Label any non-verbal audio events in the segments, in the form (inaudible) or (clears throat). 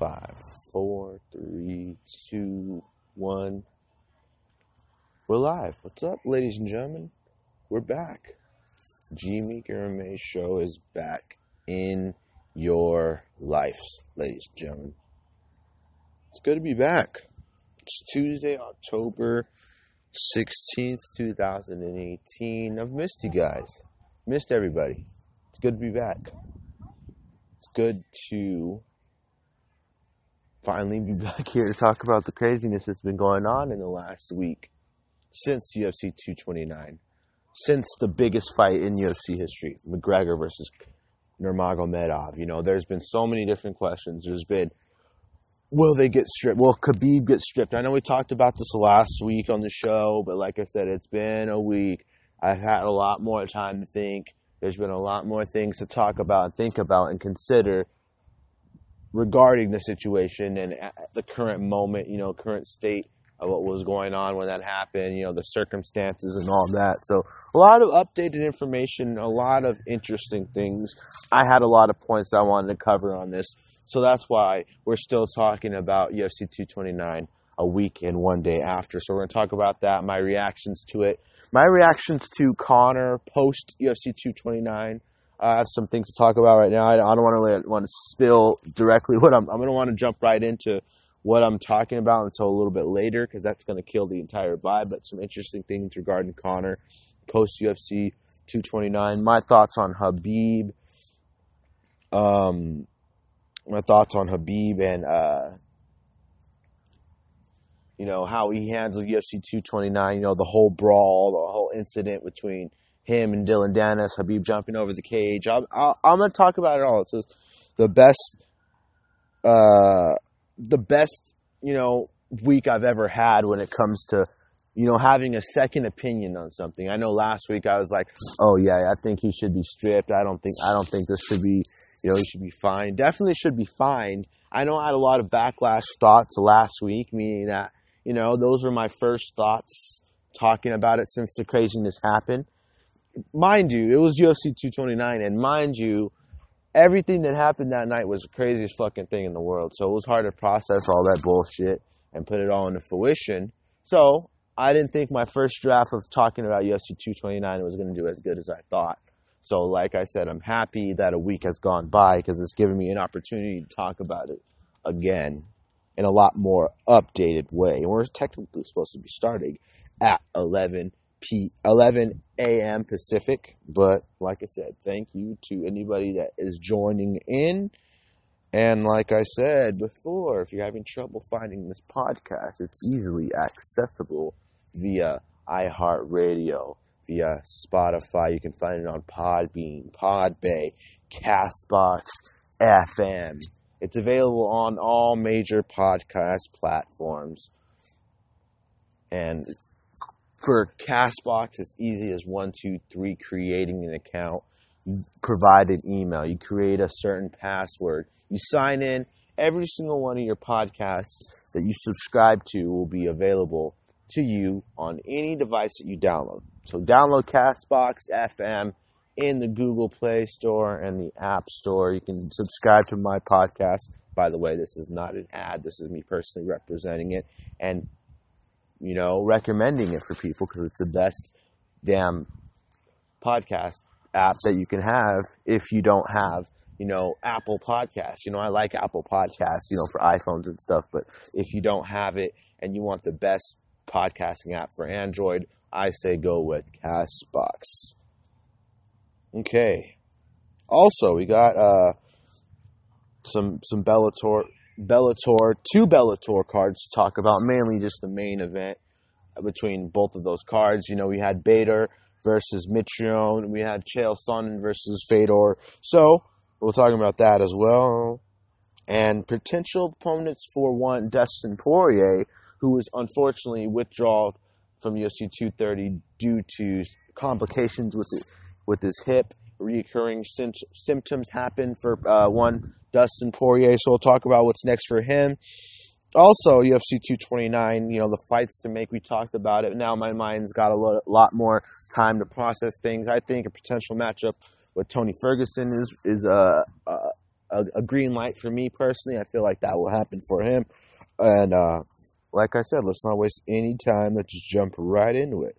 Five, four, three, two, one. We're live. What's up, ladies and gentlemen? We're back. Jimmy Gourmet Show is back in your lives, ladies and gentlemen. It's good to be back. It's Tuesday, October 16th, 2018. I've missed you guys. Missed everybody. It's good to be back. It's good to finally be back here to talk about the craziness that's been going on in the last week since UFC 229, since the biggest fight in UFC history, McGregor versus Nurmagomedov. You know, there's been so many different questions. There's been, will they get stripped? Will Khabib get stripped? I know we talked about this last week on the show, but like I said, it's been a week. I've had a lot more time to think. There's been a lot more things to talk about, think about, and consider regarding the situation and the current moment, you know, current state of what was going on when that happened, you know, the circumstances and all that. So, a lot of updated information, a lot of interesting things. I had a lot of points I wanted to cover on this. So, that's why we're still talking about UFC 229 a week and one day after. So, we're going to talk about that, my reactions to it, my reactions to Conor post UFC 229. I have some things to talk about right now. I, don't want to want to spill directly (laughs) what I'm. I'm going to want to jump right into what I'm talking about until a little bit later because that's going to kill the entire vibe. But some interesting things regarding Conor post UFC 229. My thoughts on Khabib. Um, my thoughts on Khabib and uh, you know how he handled UFC 229. You know the whole brawl, the whole incident between him and Dillon Danis, Khabib jumping over the cage. i am going to talk about it all. It's the best. Uh, the best, you know, week I've ever had when it comes to, you know, having a second opinion on something. I know last week I was like, oh yeah, I think he should be stripped. I don't think I don't think this should be, you know, he should be fined. Definitely should be fined. I know I had a lot of backlash thoughts last week, meaning that, you know, those were my first thoughts talking about it since the craziness happened. Mind you, it was UFC 229, and mind you, everything that happened that night was the craziest fucking thing in the world. So it was hard to process all that bullshit and put it all into fruition. So I didn't think my first draft of talking about UFC 229 was going to do as good as I thought. So, like I said, I'm happy that a week has gone by because it's given me an opportunity to talk about it again in a lot more updated way. And we're technically supposed to be starting at 11 p 11 a.m. Pacific. But like I said, thank you to anybody that is joining in. And like I said before, if you're having trouble finding this podcast, it's easily accessible via iHeartRadio, via Spotify. You can find it on Podbean, Podbay, Castbox, FM. It's available on all major podcast platforms. And for Castbox, it's easy as one, two, three, creating an account. You provide an email. You create a certain password. You sign in. Every single one of your podcasts that you subscribe to will be available to you on any device that you download. So download Castbox FM in the Google Play Store and the App Store. You can subscribe to my podcast. By the way, this is not an ad. This is me personally representing it. And you know, recommending it for people because it's the best damn podcast app that you can have if you don't have, you know, Apple Podcasts. You know, I like Apple Podcasts, you know, for iPhones and stuff, but if you don't have it and you want the best podcasting app for Android, I say go with Castbox. Okay. Also, we got uh some some Bellator Bellator, two Bellator cards to talk about, mainly just the main event between both of those cards. You know, we had Bader versus Mitrione, we had Chael Sonnen versus Fedor. So, we're talking about that as well. And potential opponents for one, Dustin Poirier, who was unfortunately withdrawn from UFC 230 due to complications with it, with his hip. Reoccurring symptoms happen for uh, one Dustin Poirier. So we'll talk about what's next for him. Also, UFC 229, you know, the fights to make, we talked about it. Now my mind's got a lot more time to process things. I think a potential matchup with Tony Ferguson is, is uh, a, a green light for me personally. I feel like that will happen for him. And uh, like I said, let's not waste any time. Let's just jump right into it.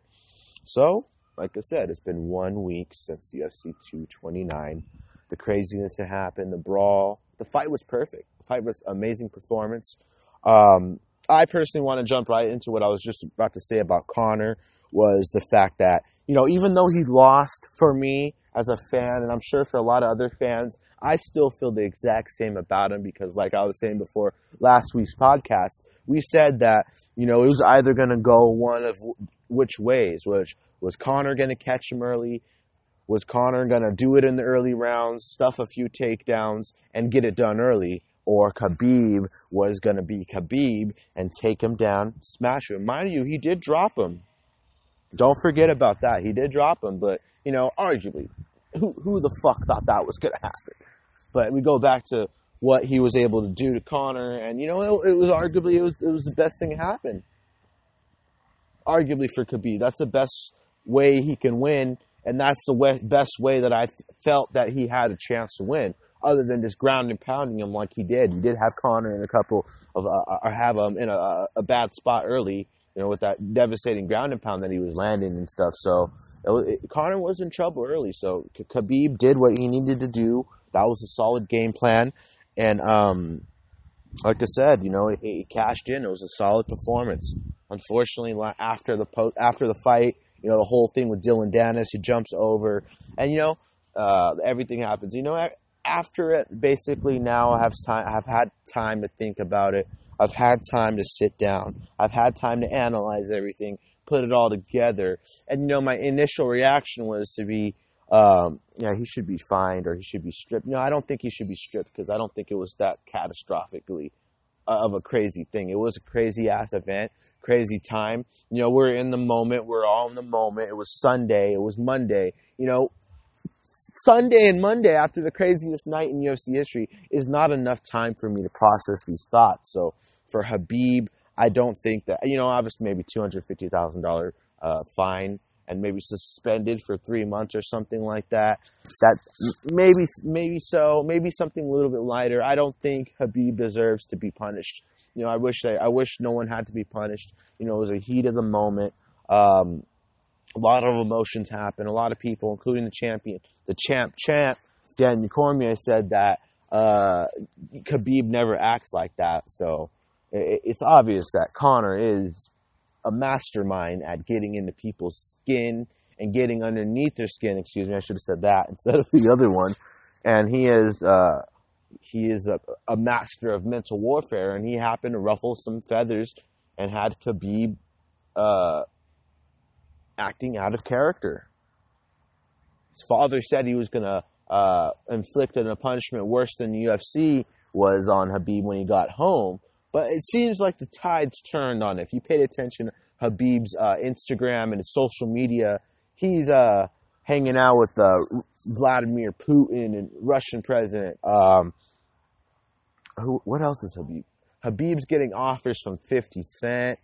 So, like I said, it's been one week since UFC 229. The craziness that happened, the brawl, the fight was perfect. The fight was amazing performance. Um, I personally want to jump right into what I was just about to say about Conor was the fact that, you know, even though he lost for me as a fan, and I'm sure for a lot of other fans, I still feel the exact same about him because, like I was saying before last week's podcast, we said that, you know, it was either going to go one of which ways, which was Conor going to catch him early? Was Conor going to do it in the early rounds, stuff a few takedowns, and get it done early? Or Khabib was going to be Khabib and take him down, smash him. Mind you, he did drop him. Don't forget about that. He did drop him, but, you know, arguably, who, who the fuck thought that was going to happen? But we go back to what he was able to do to Conor, and you know, it, it, was arguably it was it was the best thing that happened. Arguably for Khabib, that's the best way he can win, and that's the way, best way that I th- felt that he had a chance to win. Other than just ground and pounding him like he did, he did have Conor in a couple of, uh, or have him in a, a bad spot early, you know, with that devastating ground and pound that he was landing and stuff. So it, it, Conor was in trouble early. So Khabib did what he needed to do. That was a solid game plan, and um, like I said, you know, he, he cashed in. It was a solid performance. Unfortunately, after the po- after the fight, you know, the whole thing with Dillon Danis, he jumps over, and you know, uh, everything happens. You know, after it, basically now I have time. I've had time to think about it. I've had time to sit down. I've had time to analyze everything, put it all together, and you know, my initial reaction was to be, um, yeah, he should be fined or he should be stripped. No, I don't think he should be stripped because I don't think it was that catastrophically uh, of a crazy thing. It was a crazy ass event crazy time. You know, we're in the moment. We're all in the moment. It was Sunday. It was Monday. You know, Sunday and Monday after the craziest night in UFC history is not enough time for me to process these thoughts. So for Khabib, I don't think that, you know, obviously maybe $250,000 uh, fine and maybe suspended for three months or something like that. That maybe, maybe so, maybe something a little bit lighter. I don't think Khabib deserves to be punished you know, I wish I, I wish no one had to be punished. You know, it was a heat of the moment. Um, a lot of emotions happen. A lot of people, including the champion, the champ, champ, Dan Cormier said that uh, Khabib never acts like that. So it, it's obvious that Conor is a mastermind at getting into people's skin and getting underneath their skin. Excuse me, I should have said that (laughs) instead of the other one. And he is uh, he is a, a master of mental warfare, and he happened to ruffle some feathers and had Khabib uh, acting out of character. His father said he was going to uh, inflict a punishment worse than the UFC was on Khabib when he got home. But it seems like the tide's turned on it. If you paid attention to Khabib's uh, Instagram and his social media, he's uh, hanging out with uh, Vladimir Putin and Russian president. Um, who? What else is Khabib? Khabib's getting offers from 50 Cent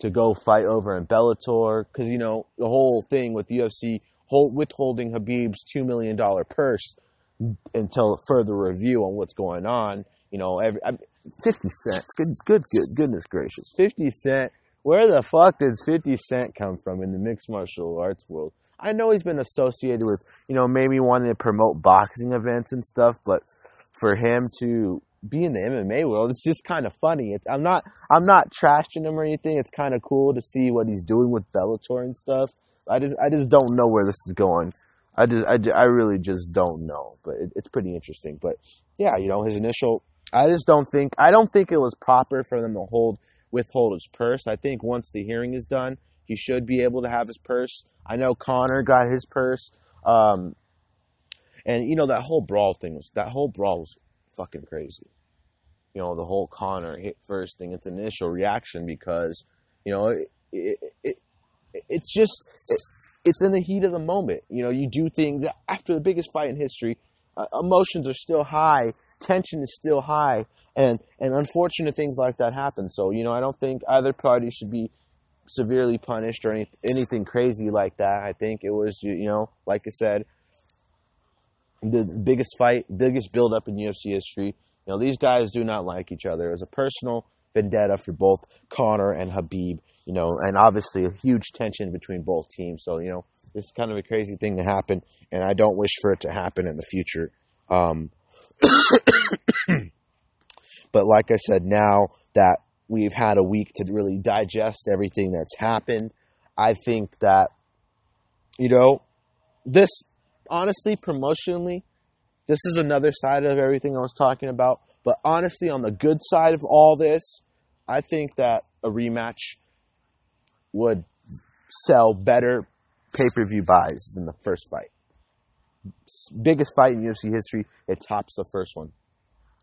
to go fight over in Bellator because you know the whole thing with the UFC hold, withholding Khabib's two million dollar purse until further review on what's going on. You know, every I mean, 50 Cent. Good, good, good, goodness gracious, 50 Cent. Where the fuck does 50 Cent come from in the mixed martial arts world? I know he's been associated with, you know, maybe wanting to promote boxing events and stuff, but for him to be in the MMA world, it's just kind of funny. It's, I'm not, I'm not trashing him or anything. It's kind of cool to see what he's doing with Bellator and stuff. I just, I just don't know where this is going. I just, I, I really just don't know, but it, it's pretty interesting. But yeah, you know, his initial, I just don't think, I don't think it was proper for them to hold, withhold his purse. I think once the hearing is done, he should be able to have his purse. I know Conor got his purse. Um, and you know that whole brawl thing was that whole brawl was fucking crazy. You know the whole Conor hit first thing. It's initial reaction because you know it, it, it it's just it, it's in the heat of the moment. You know you do things after the biggest fight in history. Uh, emotions are still high, tension is still high, and and unfortunate things like that happen. So you know I don't think either party should be severely punished or any, anything crazy like that. I think it was, you know, like I said, the biggest fight, biggest build up in UFC history. You know, these guys do not like each other. It was a personal vendetta for both Conor and Khabib, You know, and obviously a huge tension between both teams. So you know, this is kind of a crazy thing to happen, and I don't wish for it to happen in the future. Um, (coughs) but like I said, now that we've had a week to really digest everything that's happened, I think that you know this honestly promotionally this is another side of everything I was talking about. But honestly, on the good side of all this, I think that a rematch would sell better pay per view buys than the first fight. Biggest fight in UFC history, it tops the first one,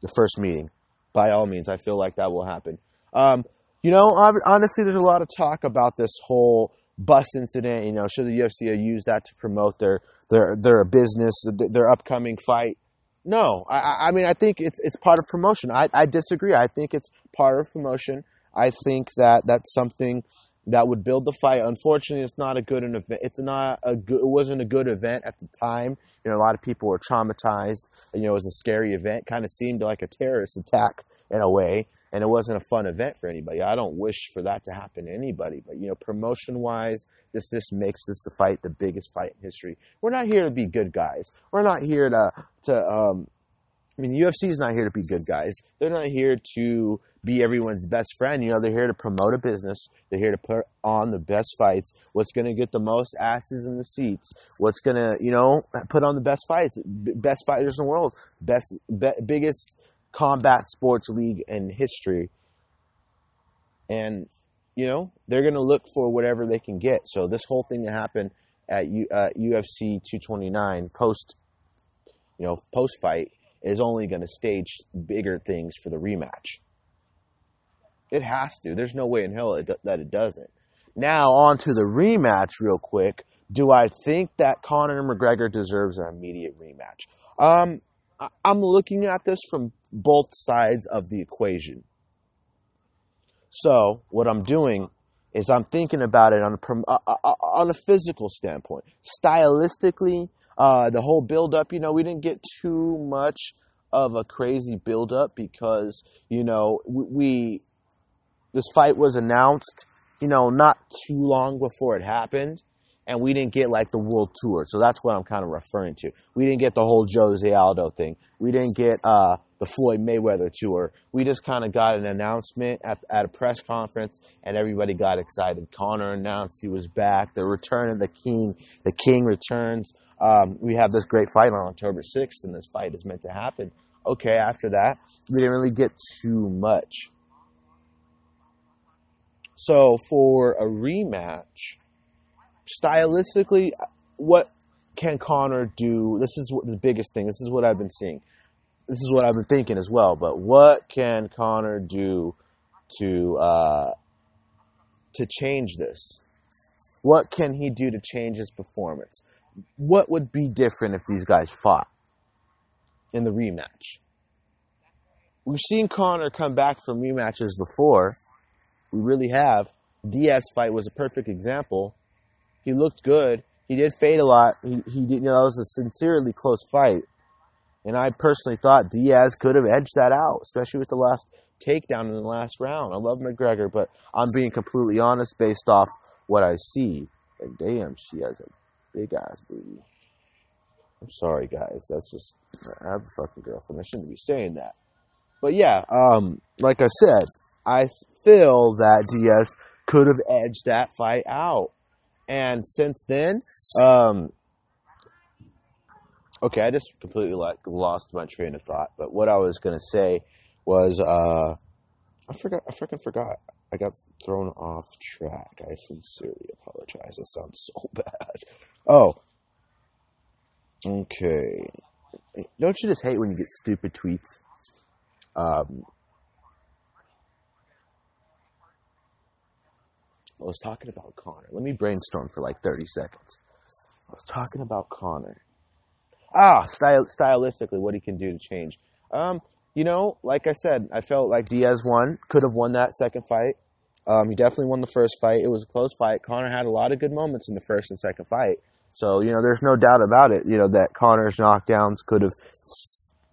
the first meeting. By all means, I feel like that will happen. Um, you know, honestly, there's a lot of talk about this whole bus incident. You know, should the UFC use that to promote their their their business, their upcoming fight? No, I, I mean, I think it's it's part of promotion. I, I disagree. I think it's part of promotion. I think that that's something that would build the fight. Unfortunately, it's not a good an event. It's not a good. It wasn't a good event at the time. You know, a lot of people were traumatized. You know, it was a scary event. Kind of seemed like a terrorist attack in a way, and it wasn't a fun event for anybody. I don't wish for that to happen to anybody, but you know, promotion wise, this this makes this the fight the biggest fight in history. We're not here to be good guys. We're not here to to um, I mean, UFC is not here to be good guys. They're not here to be everyone's best friend. You know, they're here to promote a business. They're here to put on the best fights. What's going to get the most asses in the seats? What's going to, you know, put on the best fights? Best fighters in the world. Best, be, biggest combat sports league in history. And, you know, they're going to look for whatever they can get. So this whole thing that happened at U, uh, UFC 229 post, you know, post fight is only going to stage bigger things for the rematch. It has to. There's no way in hell it, that it doesn't. Now, on to the rematch, real quick. Do I think that Conor McGregor deserves an immediate rematch? Um, I'm looking at this from both sides of the equation. So, what I'm doing is I'm thinking about it on a, uh, uh, uh, on a physical standpoint. Stylistically, uh, the whole build up, you know, we didn't get too much of a crazy build up because, you know, we, this fight was announced, you know, not too long before it happened. And we didn't get like the world tour. So that's what I'm kind of referring to. We didn't get the whole Jose Aldo thing. We didn't get, uh, the Floyd Mayweather tour. We just kind of got an announcement at, at a press conference, and everybody got excited. Conor announced he was back. The return of the King. The King returns. Um, we have this great fight on October 6th, and this fight is meant to happen. Okay, after that, we didn't really get too much. So for a rematch, stylistically, what can Conor do? This is what, the biggest thing. This is what I've been seeing. This is what I've been thinking as well. But what can Conor do to uh, to change this? What can he do to change his performance? what would be different if these guys fought in the rematch? We've seen Conor come back from rematches before. We really have. Diaz fight was a perfect example. He looked good. He did fade a lot. He, he did, you know, that was a sincerely close fight. And I personally thought Diaz could have edged that out, especially with the last takedown in the last round. I love McGregor, but I'm being completely honest based off what I see. And damn, she has a big ass booty. I'm sorry, guys. That's just I have a fucking girlfriend. I shouldn't be saying that. But yeah, um, like I said, I feel that Diaz could have edged that fight out, and since then, um, okay, I just completely like lost my train of thought. But what I was gonna say was, uh, I forgot. I freaking forgot. I got thrown off track. I sincerely apologize. That sounds so (laughs) bad. Oh. Okay. Don't you just hate when you get stupid tweets? Um, I was talking about Conor. Let me brainstorm for like 30 seconds. I was talking about Conor. Ah, style, stylistically, what he can do to change. Um, you know, like I said, I felt like Diaz won, could have won that second fight. Um, he definitely won the first fight. It was a close fight. Conor had a lot of good moments in the first and second fight. So you know, there's no doubt about it. You know that Conor's knockdowns could have,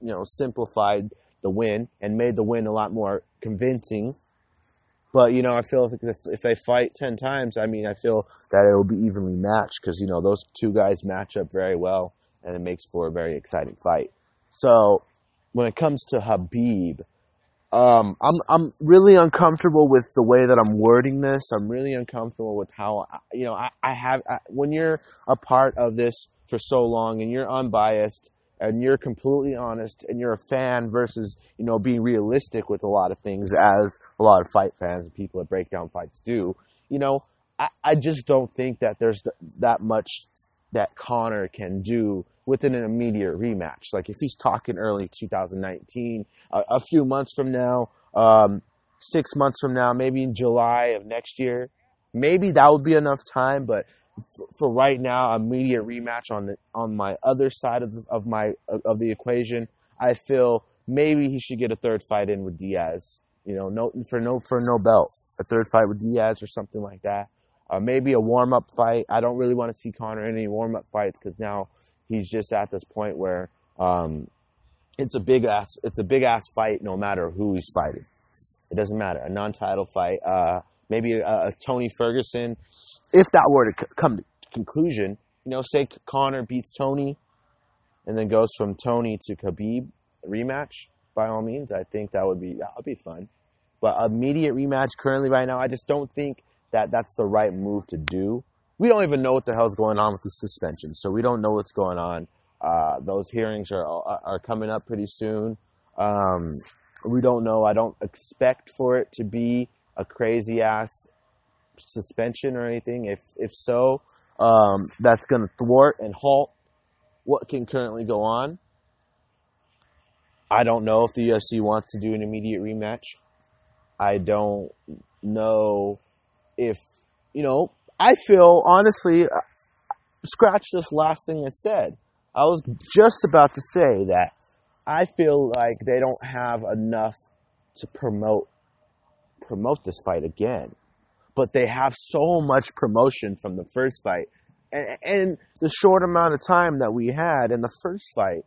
you know, simplified the win and made the win a lot more convincing. But you know, I feel if, if they fight ten times, I mean, I feel that it will be evenly matched because you know those two guys match up very well, and it makes for a very exciting fight. So when it comes to Khabib, um, I'm I'm really uncomfortable with the way that I'm wording this. I'm really uncomfortable with how you know I, I have I, when you're a part of this for so long and you're unbiased and you're completely honest and you're a fan versus you know being realistic with a lot of things as a lot of fight fans and people that break down fights do. You know i, I just don't think that there's th- that much that conor can do within an immediate rematch. Like if he's talking early 2019 a, a few months from now um, six months from now maybe in july of next year maybe that would be enough time but for right now, immediate rematch on the on my other side of the, of my of the equation. I feel maybe he should get a third fight in with Diaz. You know, no for no for no belt, a third fight with Diaz or something like that. Uh, maybe a warm up fight. I don't really want to see Conor in any warm up fights because now he's just at this point where um, it's a big ass it's a big ass fight no matter who he's fighting. It doesn't matter. A non title fight. Uh, maybe a, a Tony Ferguson if that were to come to conclusion, you know, say Conor beats Tony and then goes from Tony to Khabib rematch, by all means, I think that would be that would be fun. But immediate rematch currently right now, I just don't think that that's the right move to do. We don't even know what the hell's going on with the suspension, so we don't know what's going on. Uh, those hearings are are coming up pretty soon. Um, we don't know. I don't expect for it to be a crazy ass suspension or anything? If if so, um, that's going to thwart and halt what can currently go on. I don't know if the UFC wants to do an immediate rematch. I don't know if you know. I feel honestly, uh, scratch this last thing I said. I was just about to say that I feel like they don't have enough to promote promote this fight again but they have so much promotion from the first fight. And, and the short amount of time that we had in the first fight,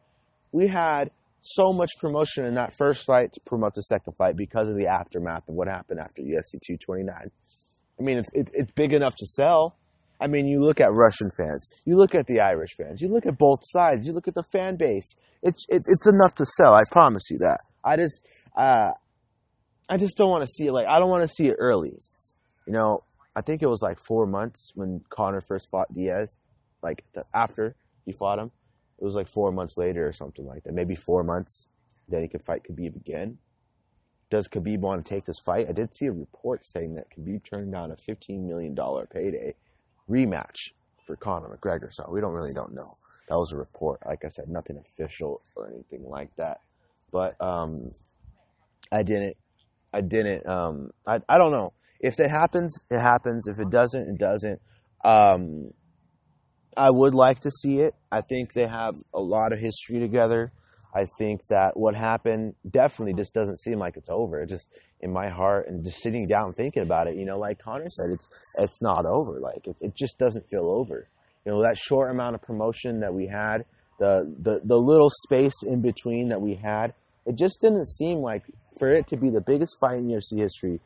we had so much promotion in that first fight to promote the second fight because of the aftermath of what happened after UFC 229. I mean, it's, it, it's big enough to sell. I mean, you look at Russian fans, you look at the Irish fans, you look at both sides, you look at the fan base. It's it, it's enough to sell. I promise you that. I just uh, I just don't want to see it like I don't want to see it early you know, I think it was like four months when Conor first fought Diaz, like the, after he fought him. It was like four months later or something like that. Maybe four months. Then he could fight Khabib again. Does Khabib want to take this fight? I did see a report saying that Khabib turned down a $15 million payday rematch for Conor McGregor. So we don't really don't know. That was a report. Like I said, nothing official or anything like that. But um, I didn't. I didn't. Um, I I don't know. If it happens, it happens. If it doesn't, it doesn't. Um, I would like to see it. I think they have a lot of history together. I think that what happened definitely just doesn't seem like it's over. It just in my heart and just sitting down thinking about it, you know, like Conor said, it's it's not over. Like it, it just doesn't feel over. You know, that short amount of promotion that we had, the, the the little space in between that we had, it just didn't seem like for it to be the biggest fight in UFC history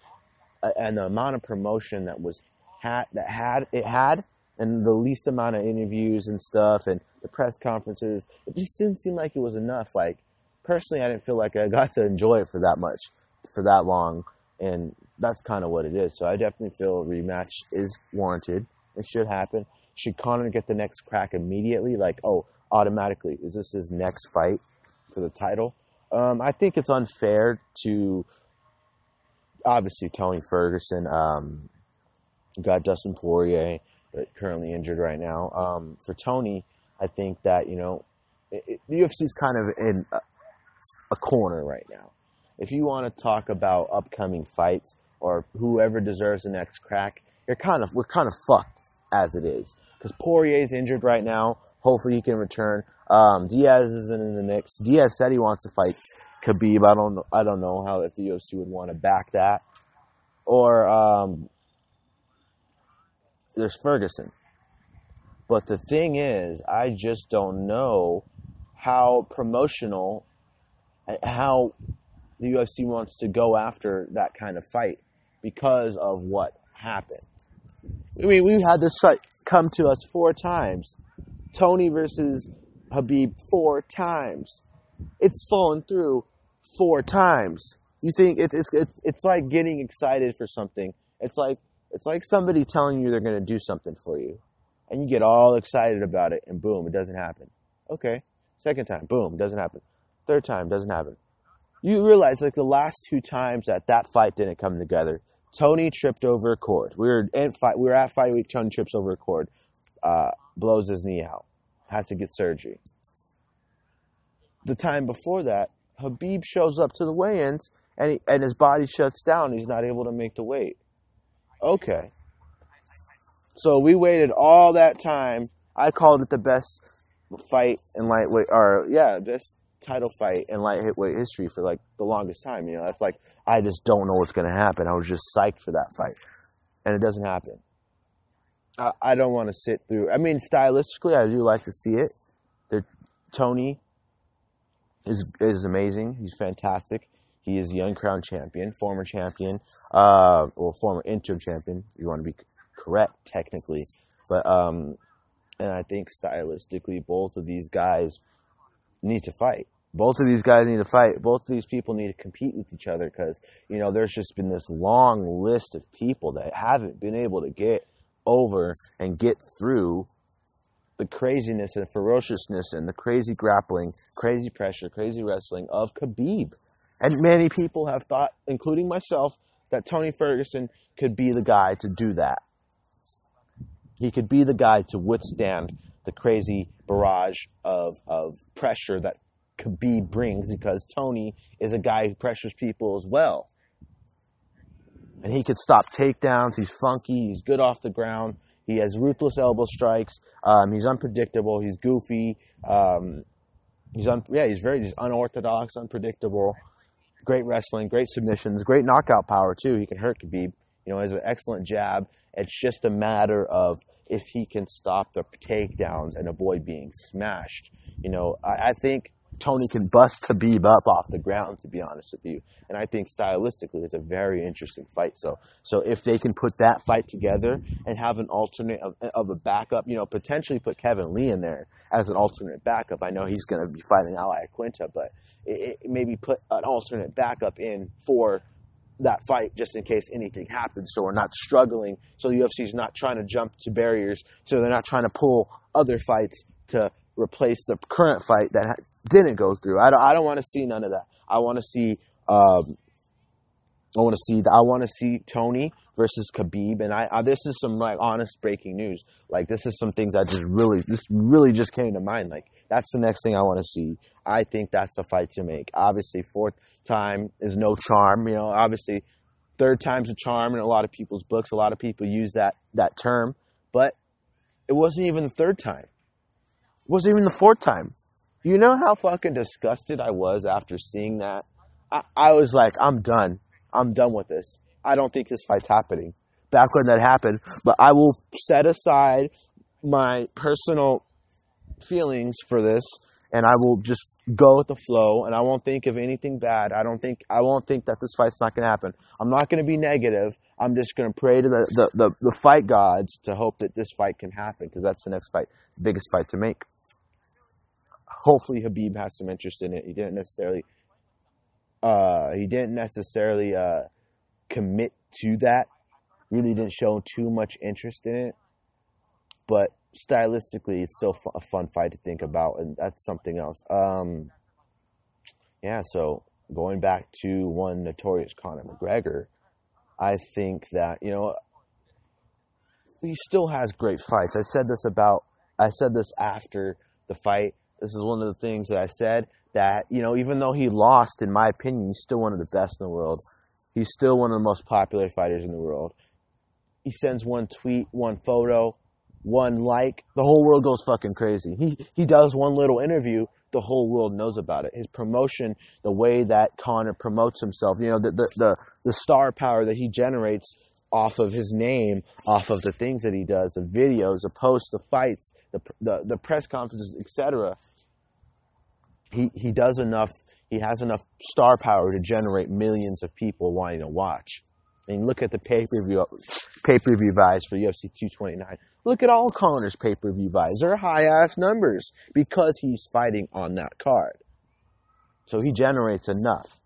and the amount of promotion that was had that had it had and the least amount of interviews and stuff and the press conferences it just didn't seem like it was enough. Like personally i didn't feel like i got to enjoy it for that much for that long and that's kind of what it is. So i definitely feel a rematch is warranted. It should happen. Should Conor get the next crack immediately? Like oh automatically is this his next fight for the title? Um, i think it's unfair to obviously Tony Ferguson. Um, got Dustin Poirier, but currently injured right now. Um, for Tony, I think that you know it, the UFC is kind of in a, a corner right now. If you want to talk about upcoming fights or whoever deserves the next crack, you're kind of we're kind of fucked as it is because Poirier is injured right now. Hopefully he can return. Um, Diaz isn't in the mix. Diaz said he wants to fight Khabib. I don't know. I don't know how if the UFC would want to back that. Or um, there's Ferguson. But the thing is, I just don't know how promotional, how the UFC wants to go after that kind of fight because of what happened. I mean, we've had this fight come to us four times. Tony versus Khabib four times. It's fallen through four times. You think it's it's it's, like getting excited for something. It's like it's like somebody telling you they're going to do something for you, and you get all excited about it, and boom, it doesn't happen. Okay, second time, boom, doesn't happen. Third time, doesn't happen. You realize like the last two times that that fight didn't come together, Tony tripped over a cord. We were in fight. We were at fight week. Tony trips over a cord, uh, blows his knee out, has to get surgery. The time before that, Khabib shows up to the weigh-ins and he, and his body shuts down. He's not able to make the weight. Okay. So we waited all that time. I called it the best fight in lightweight, or yeah, best title fight in lightweight history for like the longest time. You know, that's like I just don't know what's going to happen. I was just psyched for that fight, and it doesn't happen. I, I don't want to sit through. I mean, stylistically, I do like to see it. They're, Tony is is amazing. He's fantastic. He is young crown champion, former champion, uh, or former interim champion. If You want to be correct technically, but um, and I think stylistically, both of these guys need to fight. Both of these guys need to fight. Both of these people need to compete with each other because you know there's just been this long list of people that haven't been able to get over and get through the craziness and ferociousness and the crazy grappling, crazy pressure, crazy wrestling of Khabib. And many people have thought, including myself, that Tony Ferguson could be the guy to do that. He could be the guy to withstand the crazy barrage of, of pressure that Khabib brings because Tony is a guy who pressures people as well. And he could stop takedowns. He's funky. He's good off the ground. He has ruthless elbow strikes. Um, he's unpredictable. He's goofy. Um, he's un- yeah, he's very unorthodox, unpredictable. Great wrestling, great submissions, great knockout power too. He can hurt Khabib. You know, has an excellent jab. It's just a matter of if he can stop the takedowns and avoid being smashed. You know, I, I think Tony can bust Khabib up off the ground, to be honest with you. And I think stylistically, it's a very interesting fight. So, so if they can put that fight together and have an alternate of, of a backup, you know, potentially put Kevin Lee in there as an alternate backup. I know he's going to be fighting Al Iaquinta, but it, it maybe put an alternate backup in for that fight just in case anything happens so we're not struggling so the UFC is not trying to jump to barriers so they're not trying to pull other fights to replace the current fight that didn't go through. I don't, I don't want to see none of that. I want to see, um, I want to see, I want to see Tony versus Khabib, and I, I, this is some like honest breaking news. Like this is some things I just really, this really just came to mind. Like that's the next thing I want to see. I think that's the fight to make. Obviously, fourth time is no charm. You know, obviously, third time's a charm in a lot of people's books. A lot of people use that that term, but it wasn't even the third time. It wasn't even the fourth time. You know how fucking disgusted I was after seeing that? I, I was like, I'm done. I'm done with this. I don't think this fight's happening. Back when that happened, but I will set aside my personal feelings for this and I will just go with the flow and I won't think of anything bad. I don't think I won't think that this fight's not going to happen. I'm not going to be negative. I'm just going to pray to the, the, the, the, fight gods to hope that this fight can happen because that's the next fight, biggest fight to make hopefully Khabib has some interest in it. He didn't necessarily uh, he didn't necessarily uh, commit to that. Really didn't show too much interest in it. But stylistically, it's still a fun fight to think about, and that's something else. Um, yeah, so going back to one notorious Conor McGregor, I think that you know he still has great fights. I said this about I said this after the fight this is one of the things that I said that, you know, even though he lost, in my opinion, he's still one of the best in the world. He's still one of the most popular fighters in the world. He sends one tweet, one photo, one like, the whole world goes fucking crazy. He he does one little interview, the whole world knows about it. His promotion, the way that Conor promotes himself, you know, the the the, the star power that he generates off of his name, off of the things that he does, the videos, the posts, the fights, the the, the press conferences, etc. He he does enough. He has enough star power to generate millions of people wanting to watch. And look at the pay per view pay per view buys for UFC 229. Look at all Conor's pay per view buys. They're high ass numbers because he's fighting on that card. So he generates enough.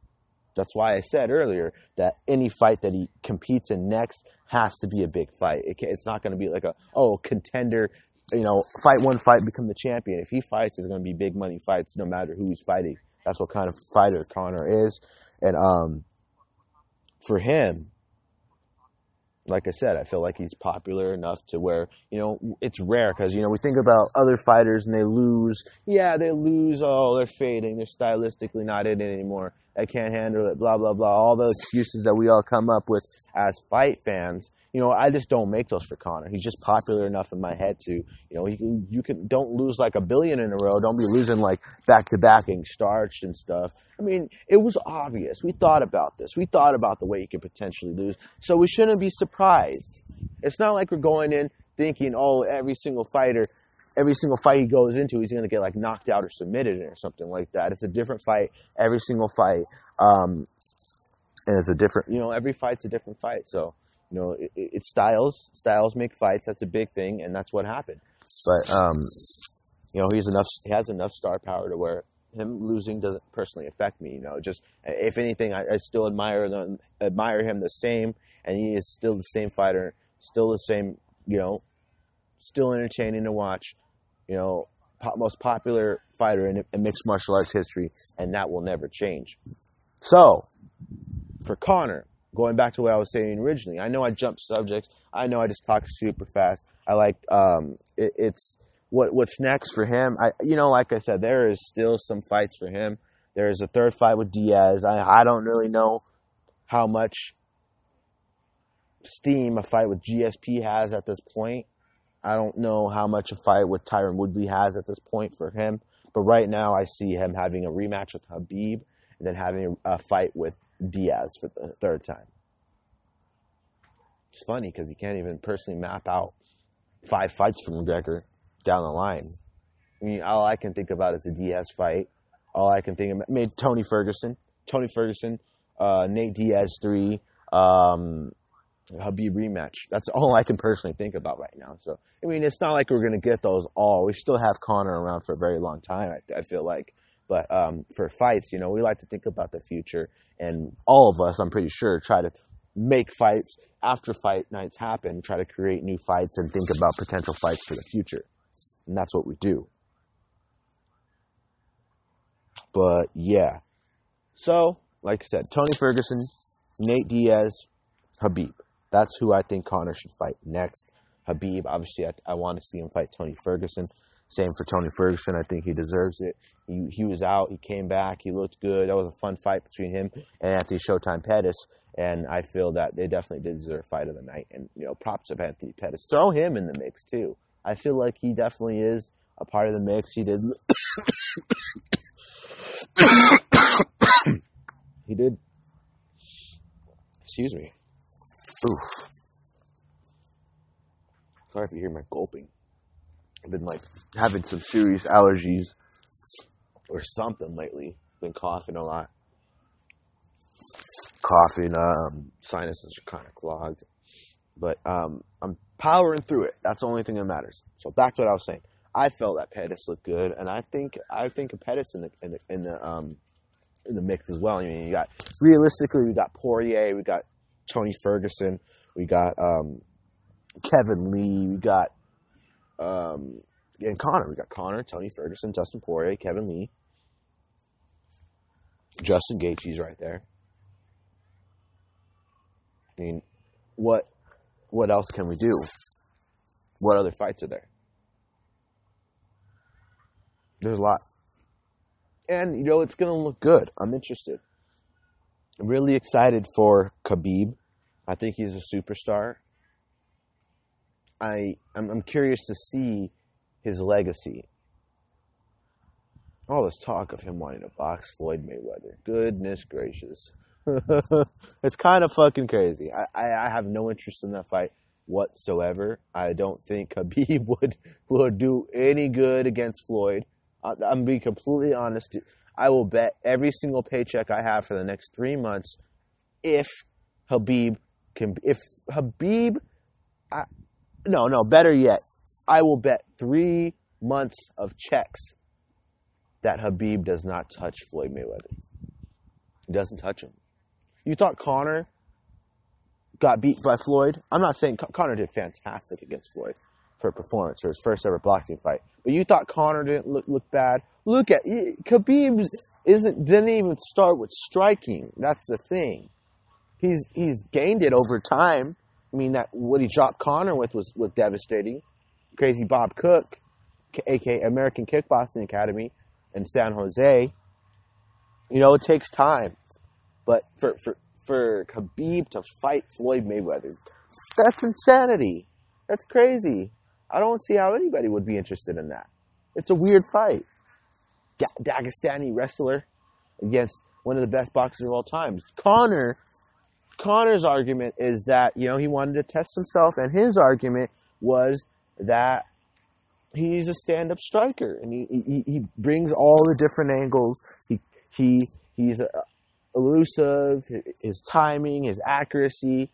That's why I said earlier that any fight that he competes in next has to be a big fight. It it's not going to be like a oh contender, you know, fight one fight become the champion. If he fights, it's going to be big money fights no matter who he's fighting. That's what kind of fighter Conor is, and um, for him, like I said, I feel like he's popular enough to where, you know, it's rare because, you know, we think about other fighters and they lose. Yeah, they lose. Oh, they're fading. They're stylistically not in it anymore. I can't handle it. Blah, blah, blah. All the excuses that we all come up with as fight fans you know, I just don't make those for Conor. He's just popular enough in my head to, you know, he can, you can don't lose like a billion in a row. Don't be losing like back to back and starched and stuff. I mean, it was obvious. We thought about this. We thought about the way he could potentially lose. So we shouldn't be surprised. It's not like we're going in thinking, oh, every single fighter, every single fight he goes into, he's going to get like knocked out or submitted or something like that. It's a different fight every single fight. Um, and it's a different, you know, every fight's a different fight. So, you know, it, it's styles. Styles make fights. That's a big thing, and that's what happened. But um, you know, he's enough. He has enough star power to where him losing doesn't personally affect me. You know, just if anything, I, I still admire admire him the same, and he is still the same fighter, still the same. You know, still entertaining to watch. You know, po- most popular fighter in, in mixed martial arts history, and that will never change. So, for Conor, going back to what I was saying originally, I know I jumped subjects. I know I just talked super fast. I like um, it, it's what what's next for him. I you know, like I said, there is still some fights for him. There is a third fight with Diaz. I I don't really know how much steam a fight with GSP has at this point. I don't know how much a fight with Tyron Woodley has at this point for him. But right now, I see him having a rematch with Khabib and then having a fight with Diaz for the third time. It's funny because he can't even personally map out five fights from McGregor down the line. I mean, all I can think about is a Diaz fight. All I can think about, made Tony Ferguson, Tony Ferguson, uh, Nate Diaz three, um, Khabib rematch. That's all I can personally think about right now. So, I mean, it's not like we're going to get those all. We still have Conor around for a very long time, I, I feel like. But um, for fights, you know, we like to think about the future, and all of us, I'm pretty sure, try to make fights after fight nights happen, try to create new fights and think about potential fights for the future. And that's what we do. But yeah. So, like I said, Tony Ferguson, Nate Diaz, Khabib. That's who I think Conor should fight next. Khabib, obviously, I, I want to see him fight Tony Ferguson. Same for Tony Ferguson. I think he deserves it. He, he was out. He came back. He looked good. That was a fun fight between him and Anthony Showtime Pettis. And I feel that they definitely did deserve fight of the night. And, you know, props of Anthony Pettis. Throw him in the mix, too. I feel like he definitely is a part of the mix. He did. (coughs) he did. Excuse me. Oof. Sorry if you hear my gulping. Been like having some serious allergies or something lately. Been coughing a lot. Coughing, um, sinuses are kind of clogged. But um, I'm powering through it. That's the only thing that matters. So back to what I was saying. I felt that Pettis looked good, and I think I think Pettis in the in the in the, um, in the mix as well. I mean, you got realistically, we got Poirier, we got Tony Ferguson, we got um, Kevin Lee, we got um, and Conor. We got Conor, Tony Ferguson, Dustin Poirier, Kevin Lee, Justin Gaethje's right there. I mean, what what else can we do? What other fights are there? There's a lot. And, you know, it's going to look good. I'm interested. I'm really excited for Khabib. I think he's a superstar. I I'm, I'm curious to see his legacy. All this talk of him wanting to box Floyd Mayweather. Goodness gracious. (laughs) it's kind of fucking crazy. I, I, I have no interest in that fight whatsoever. I don't think Khabib (laughs) would would do any good against Floyd. I, I'm being completely honest. I will bet every single paycheck I have for the next three months if Khabib can. If Khabib, I, no, no, better yet, I will bet three months of checks that Khabib does not touch Floyd Mayweather. He doesn't touch him. You thought Conor got beat by Floyd? I'm not saying Conor did fantastic against Floyd for a performance or his first ever boxing fight, but you thought Conor didn't look look bad. Look at Khabib isn't didn't even start with striking. That's the thing. He's he's gained it over time. I mean that what he dropped Conor with was was devastating. Crazy Bob Cook, aka American Kickboxing Academy, in San Jose. You know, it takes time. But for, for, for Khabib to fight Floyd Mayweather, that's insanity. That's crazy. I don't see how anybody would be interested in that. It's a weird fight. Dagestani wrestler against one of the best boxers of all time. Conor, Conor's argument is that, you know, he wanted to test himself, and his argument was that he's a stand-up striker, and he, he, he brings all the different angles. He he he's uh, elusive. His timing, his accuracy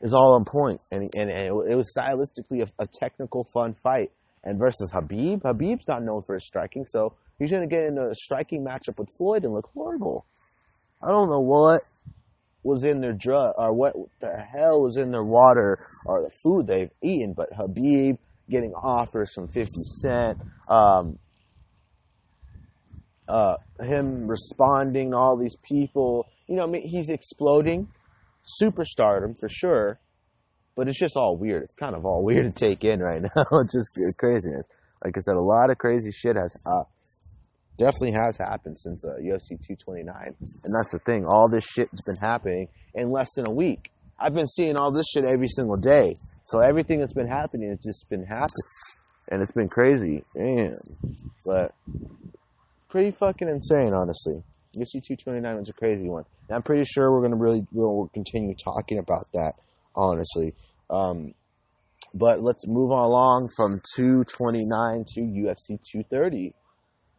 is all on point, and and, and it was stylistically a, a, technical, fun fight. And versus Khabib, Khabib's not known for his striking, so he's going to get in a striking matchup with Floyd and look horrible. I don't know what was in their drug or what the hell was in their water or the food they've eaten, but Khabib getting offers from 50 Cent, um, uh, him responding to all these people. You know, I mean, he's exploding superstardom for sure, but it's just all weird. It's kind of all weird to take in right (laughs) now. it's just craziness. Like I said, a lot of crazy shit has uh, definitely has happened since uh, UFC 229, and that's the thing. All this shit's been happening in less than a week. I've been seeing all this shit every single day. So everything that's been happening has just been happening. And it's been crazy. Damn. But pretty fucking insane, honestly. UFC 229 was a crazy one. And I'm pretty sure we're going to really we'll continue talking about that, honestly. Um, but let's move on along from 229 to UFC 230,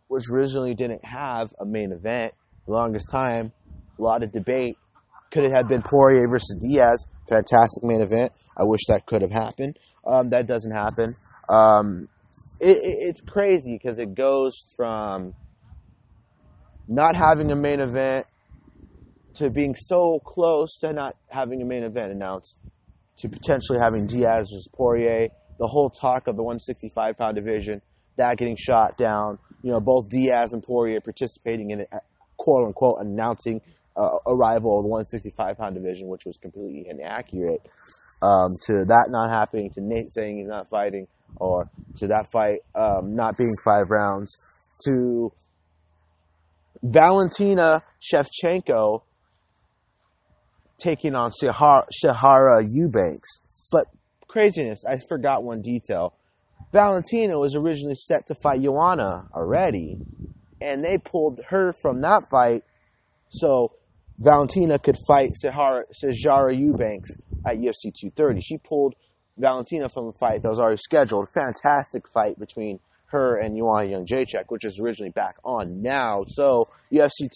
which originally didn't have a main event. The longest time, a lot of debate. Could it have been Poirier versus Diaz? Fantastic main event. I wish that could have happened. Um, that doesn't happen. Um, it, it, it's crazy because it goes from not having a main event to being so close to not having a main event announced to potentially having Diaz versus Poirier. The whole talk of the 165 pound division, that getting shot down. You know, both Diaz and Poirier participating in it, quote unquote, announcing uh, arrival of the 165 pound division, which was completely inaccurate um, to that not happening, to Nate saying he's not fighting, or to that fight um, not being five rounds, to Valentina Shevchenko taking on Shahara, Sijara Eubanks. But craziness, I forgot one detail. Valentina was originally set to fight Joanna already, and they pulled her from that fight so Valentina could fight Sahara, Sijara Eubanks at UFC 230. She pulled Valentina from a fight that was already scheduled. Fantastic fight between her and Joanna Jędrzejczyk, which is originally back on now. So UFC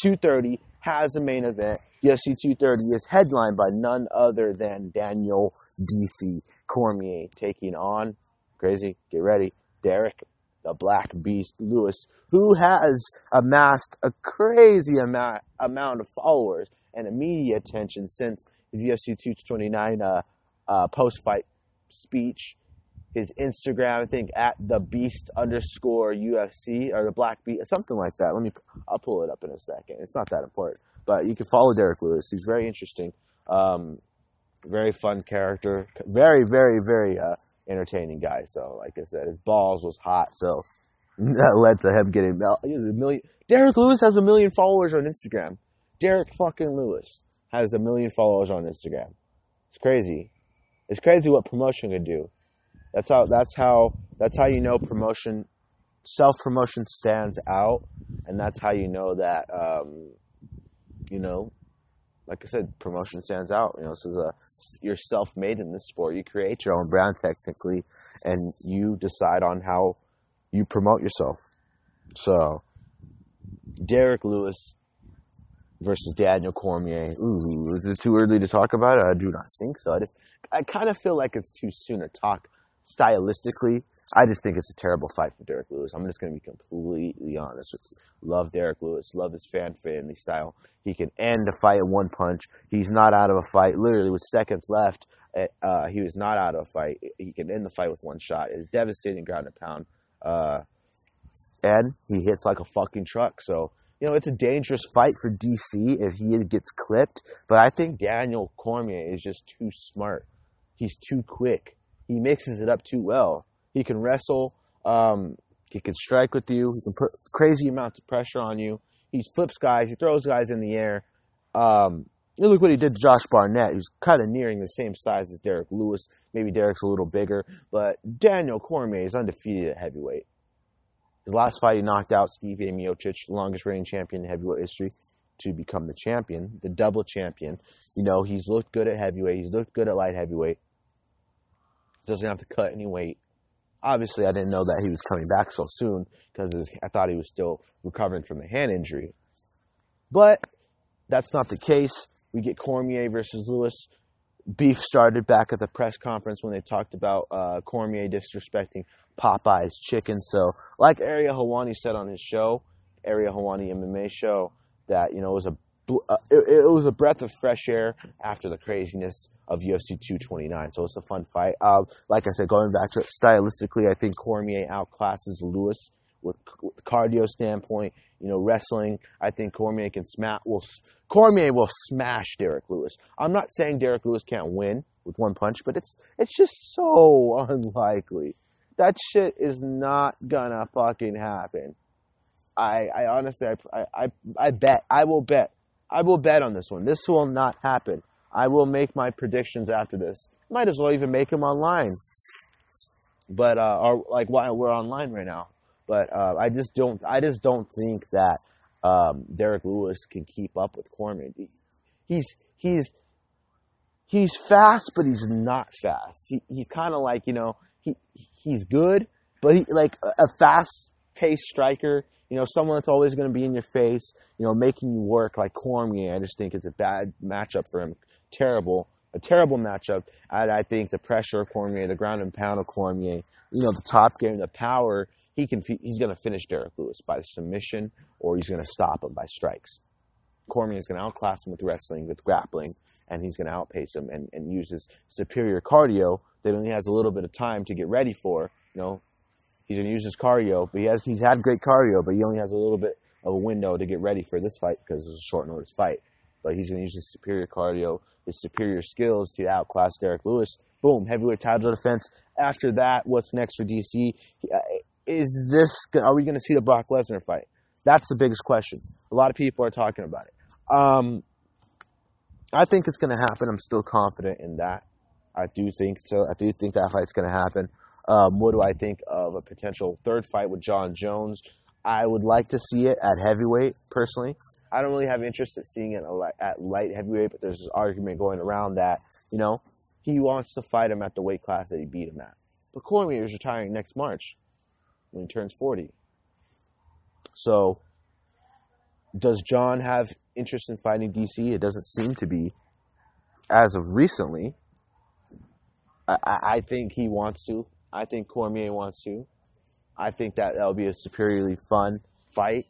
230 has a main event. UFC 230 is headlined by none other than Daniel DC Cormier taking on, crazy, get ready, Derrick the Black Beast Lewis, who has amassed a crazy amount, amount of followers and media attention since his UFC 229 uh, uh, post fight speech. His Instagram, I think, at the Beast underscore UFC or the Black Beast, something like that. Let me, I'll pull it up in a second. It's not that important, but you can follow Derrick Lewis. He's very interesting, um, very fun character, very, very, very uh, entertaining guy. So, like I said, his balls was hot, so that led to him getting a million. Derrick Lewis has a million followers on Instagram. Derrick fucking Lewis has a million followers on Instagram. It's crazy. It's crazy what promotion could do. That's how. That's how. That's how you know promotion, self promotion stands out, and that's how you know that um, you know, like I said, promotion stands out. You know, this is a you're self-made in this sport. You create your own brand technically, and you decide on how you promote yourself. So, Derrick Lewis versus Daniel Cormier. Ooh, is it too early to talk about it? I do not think so. I just, I kind of feel like it's too soon to talk stylistically. I just think it's a terrible fight for Derrick Lewis. I'm just going to be completely honest with you. Love Derrick Lewis. Love his fan friendly style. He can end a fight in one punch. He's not out of a fight. Literally, with seconds left, eh, uh, he was not out of a fight. He can end the fight with one shot. It's devastating ground and pound. Uh, and he hits like a fucking truck. So, you know, it's a dangerous fight for DC if he gets clipped. But I think Daniel Cormier is just too smart. He's too quick. He mixes it up too well. He can wrestle. Um, he can strike with you. He can put crazy amounts of pressure on you. He flips guys. He throws guys in the air. Um, look what he did to Josh Barnett. He's kind of nearing the same size as Derrick Lewis. Maybe Derrick's a little bigger, but Daniel Cormier is undefeated at heavyweight. His last fight, he knocked out Steve Miocic, the longest reigning champion in heavyweight history, to become the champion, the double champion. You know, he's looked good at heavyweight. He's looked good at light heavyweight. Doesn't have to cut any weight obviously I didn't know that he was coming back so soon because I thought he was still recovering from a hand injury. But that's not the case. We get Cormier versus Lewis. Beef started back at the press conference when they talked about uh, Cormier disrespecting Popeye's chicken. So, like Ariel Helwani said on his show, Ariel Helwani MMA show, that you know it was a uh, it, it, was a breath of fresh air after the craziness of UFC 229. So it's a fun fight. Uh, like I said, going back to it, stylistically, I think Cormier outclasses Lewis with, with cardio standpoint. You know, wrestling. I think Cormier can smash. Will Cormier will smash Derrick Lewis. I'm not saying Derrick Lewis can't win with one punch, but it's it's just so (laughs) unlikely. That shit is not gonna fucking happen. I, I honestly, I, I, I bet, I will bet I will bet on this one. This will not happen. I will make my predictions after this. Might as well even make them online. But uh, or like while we're online right now. But uh, I just don't. I just don't think that um, Derrick Lewis can keep up with Cormier. He's he's he's fast, but he's not fast. He, he's kind of like you know he he's good, but he like a fast paced striker you know, someone that's always going to be in your face, you know, making you work like Cormier. I just think it's a bad matchup for him. Terrible, a terrible matchup. And I think the pressure of Cormier, the ground and pound of Cormier, you know, the top game, the power, he can, he's going to finish Derrick Lewis by submission or he's going to stop him by strikes. Cormier is going to outclass him with wrestling, with grappling, and he's going to outpace him and, and use his superior cardio that only has a little bit of time to get ready for. You know, He's going to use his cardio, but he has he's had great cardio, but he only has a little bit of a window to get ready for this fight because it's a short notice fight. But he's going to use his superior cardio, his superior skills to outclass Derrick Lewis. Boom, heavyweight title defense. After that, what's next for DC? Uh, is this? Are we going to see the Brock Lesnar fight? That's the biggest question. A lot of people are talking about it. Um, I think it's going to happen. I'm still confident in that. I do think so. I do think that fight's going to happen. Um, what do I think of a potential third fight with Jon Jones? I would like to see it at heavyweight, personally. I don't really have interest in seeing it at light heavyweight, but there's this argument going around that, you know, he wants to fight him at the weight class that he beat him at. But Cormier is retiring next March when he turns 40. So, does Jon have interest in fighting DC? It doesn't seem to be as of recently. I, I think he wants to. I think Cormier wants to. I think that that'll be a superiorly fun fight.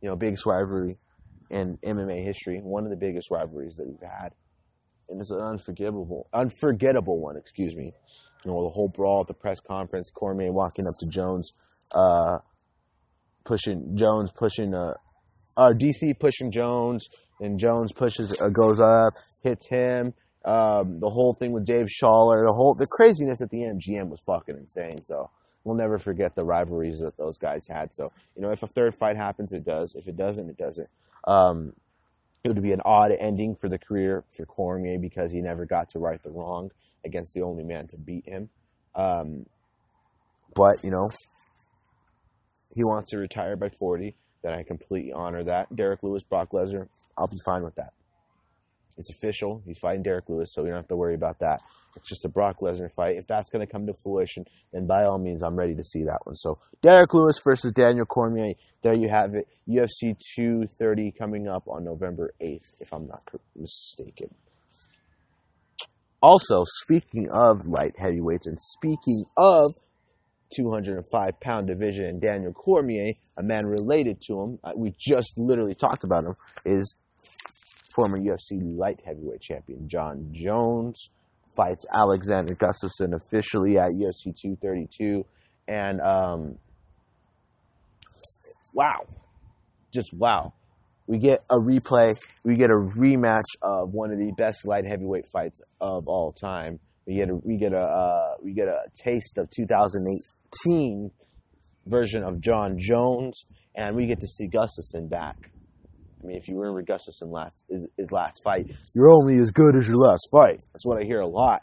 You know, biggest rivalry in MMA history, one of the biggest rivalries that we've had, and it's an unforgettable, unforgettable one. Excuse me. You know, the whole brawl at the press conference, Cormier walking up to Jones, uh, pushing Jones, pushing uh, uh, DC pushing Jones, and Jones pushes, uh, goes up, hits him. Um, the whole thing with Dave Schaller, the whole the craziness at the end, GM was fucking insane. So we'll never forget the rivalries that those guys had. So you know, if a third fight happens, it does. If it doesn't, it doesn't. Um, it would be an odd ending for the career for Cormier because he never got to right the wrong against the only man to beat him. Um, but you know, he wants to retire by 40. then I completely honor that. Derrick Lewis, Brock Lesnar, I'll be fine with that. It's official. He's fighting Derrick Lewis, so we don't have to worry about that. It's just a Brock Lesnar fight. If that's going to come to fruition, then by all means, I'm ready to see that one. So Derrick Lewis versus Daniel Cormier. There you have it. UFC 230 coming up on November 8th, if I'm not mistaken. Also, speaking of light heavyweights and speaking of 205 pound division and Daniel Cormier, a man related to him, uh, we just literally talked about him, is former UFC light heavyweight champion Jon Jones fights Alexander Gustafsson officially at UFC 232. And um, wow, just wow. We get a replay, we get a rematch of one of the best light heavyweight fights of all time. We get a we get a uh, we get a taste of 2018 version of Jon Jones, and we get to see Gustafsson back. I mean, if you remember Gustafsson last his, his last fight, you're only as good as your last fight. That's what I hear a lot.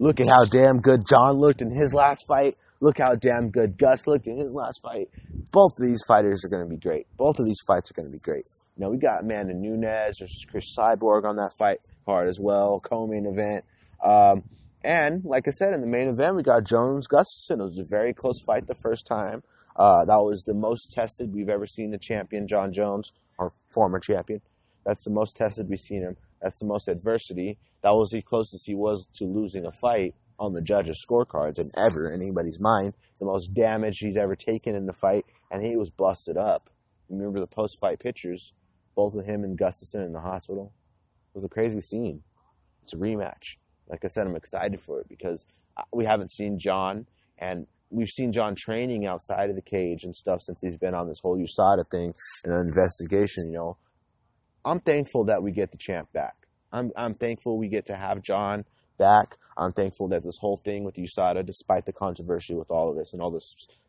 Look at how damn good Jon looked in his last fight. Look how damn good Gus looked in his last fight. Both of these fighters are going to be great. Both of these fights are going to be great. Now we got Amanda Nunes versus Cris Cyborg on that fight card as well, co-main event. Um, and like I said, in the main event, we got Jones Gustafsson. It was a very close fight the first time. Uh, that was the most tested we've ever seen the champion, Jon Jones, our former champion. That's the most tested we've seen him. That's the most adversity. That was the closest he was to losing a fight on the judges' scorecards and ever in anybody's mind. The most damage he's ever taken in the fight, and he was busted up. Remember the post-fight pictures, both of him and Gustafsson in the hospital. It was a crazy scene. It's a rematch. Like I said, I'm excited for it because uh, we haven't seen Jon, and we've seen Jon training outside of the cage and stuff since he's been on this whole USADA thing and an investigation. You know, I'm thankful that we get the champ back. I'm I'm thankful we get to have Jon back. I'm thankful that this whole thing with USADA, despite the controversy with all of this and all the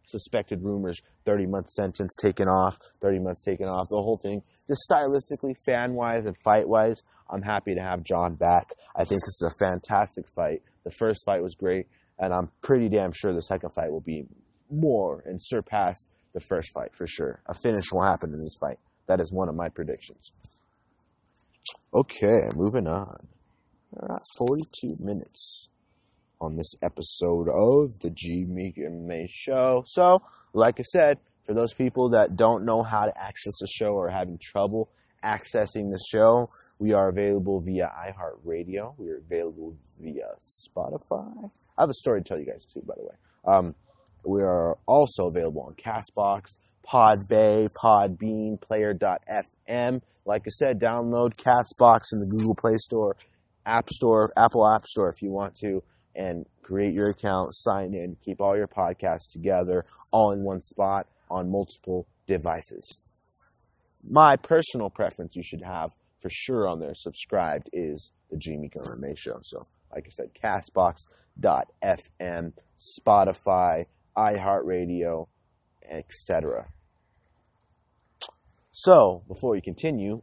suspected rumors, 30 month sentence taken off, 30 months taken off, the whole thing, just stylistically, fan wise, and fight wise, I'm happy to have Jon back. I think it's a fantastic fight. The first fight was great, and I'm pretty damn sure the second fight will be more and surpass the first fight for sure. A finish will happen in this fight. That is one of my predictions. Okay, moving on. We're at 42 minutes on this episode of the G and May Show. So, like I said, for those people that don't know how to access the show or having trouble accessing the show, we are available via iHeartRadio. We are available via Spotify. I have a story to tell you guys too, by the way. Um, we are also available on Castbox, Podbay, Podbean, Player.fm. Like I said, download Castbox in the Google Play Store, App Store, Apple App Store if you want to, and create your account, sign in, keep all your podcasts together, all in one spot on multiple devices. My personal preference you should have for sure on there subscribed is the Gunner May Show. So, like I said, Castbox.fm, Spotify, iHeartRadio, etc. So, before we continue,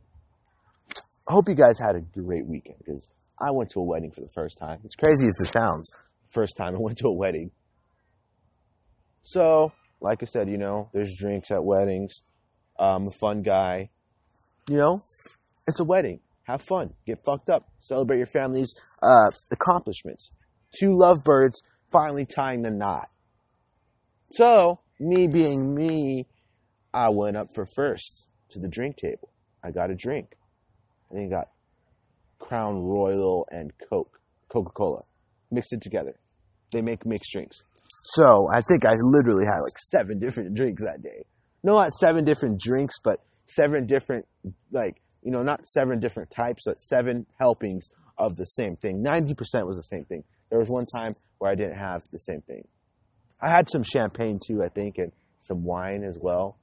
I hope you guys had a great weekend because I went to a wedding for the first time. It's crazy as it sounds. First time I (laughs) went to a wedding. So, like I said, you know, there's drinks at weddings. I'm a fun guy. You know, it's a wedding. Have fun. Get fucked up. Celebrate your family's uh, accomplishments. Two lovebirds finally tying the knot. So, me being me, I went up for first to the drink table. I got a drink. I then got Crown Royal and Coke, Coca Cola, mixed it together. They make mixed drinks. So I think I literally had like seven different drinks that day. No, not seven different drinks, but seven different, like, you know, not seven different types, but seven helpings of the same thing. 90% was the same thing. There was one time where I didn't have the same thing. I had some champagne too, I think, and some wine as well,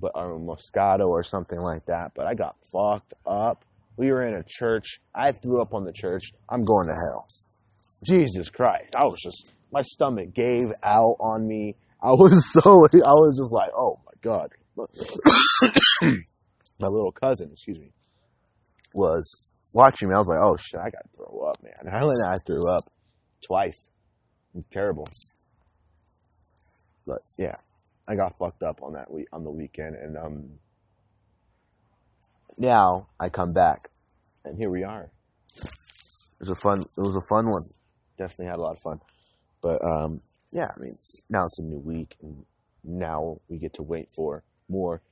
but or Moscato or something like that. But I got fucked up. We were in a church. I threw up on the church. I'm going to hell. Jesus Christ. I was just, my stomach gave out on me. I was (laughs) so, I was just like, oh God. (coughs) my little cousin, excuse me, was watching me. I was like, oh shit, I got to throw up, man. (laughs) And I threw up twice. It's terrible. But yeah, I got fucked up on that week on the weekend, and um, now I come back, and here we are. It was a fun. It was a fun one. Definitely had a lot of fun, but um, yeah. I mean, now it's a new week, and now we get to wait for more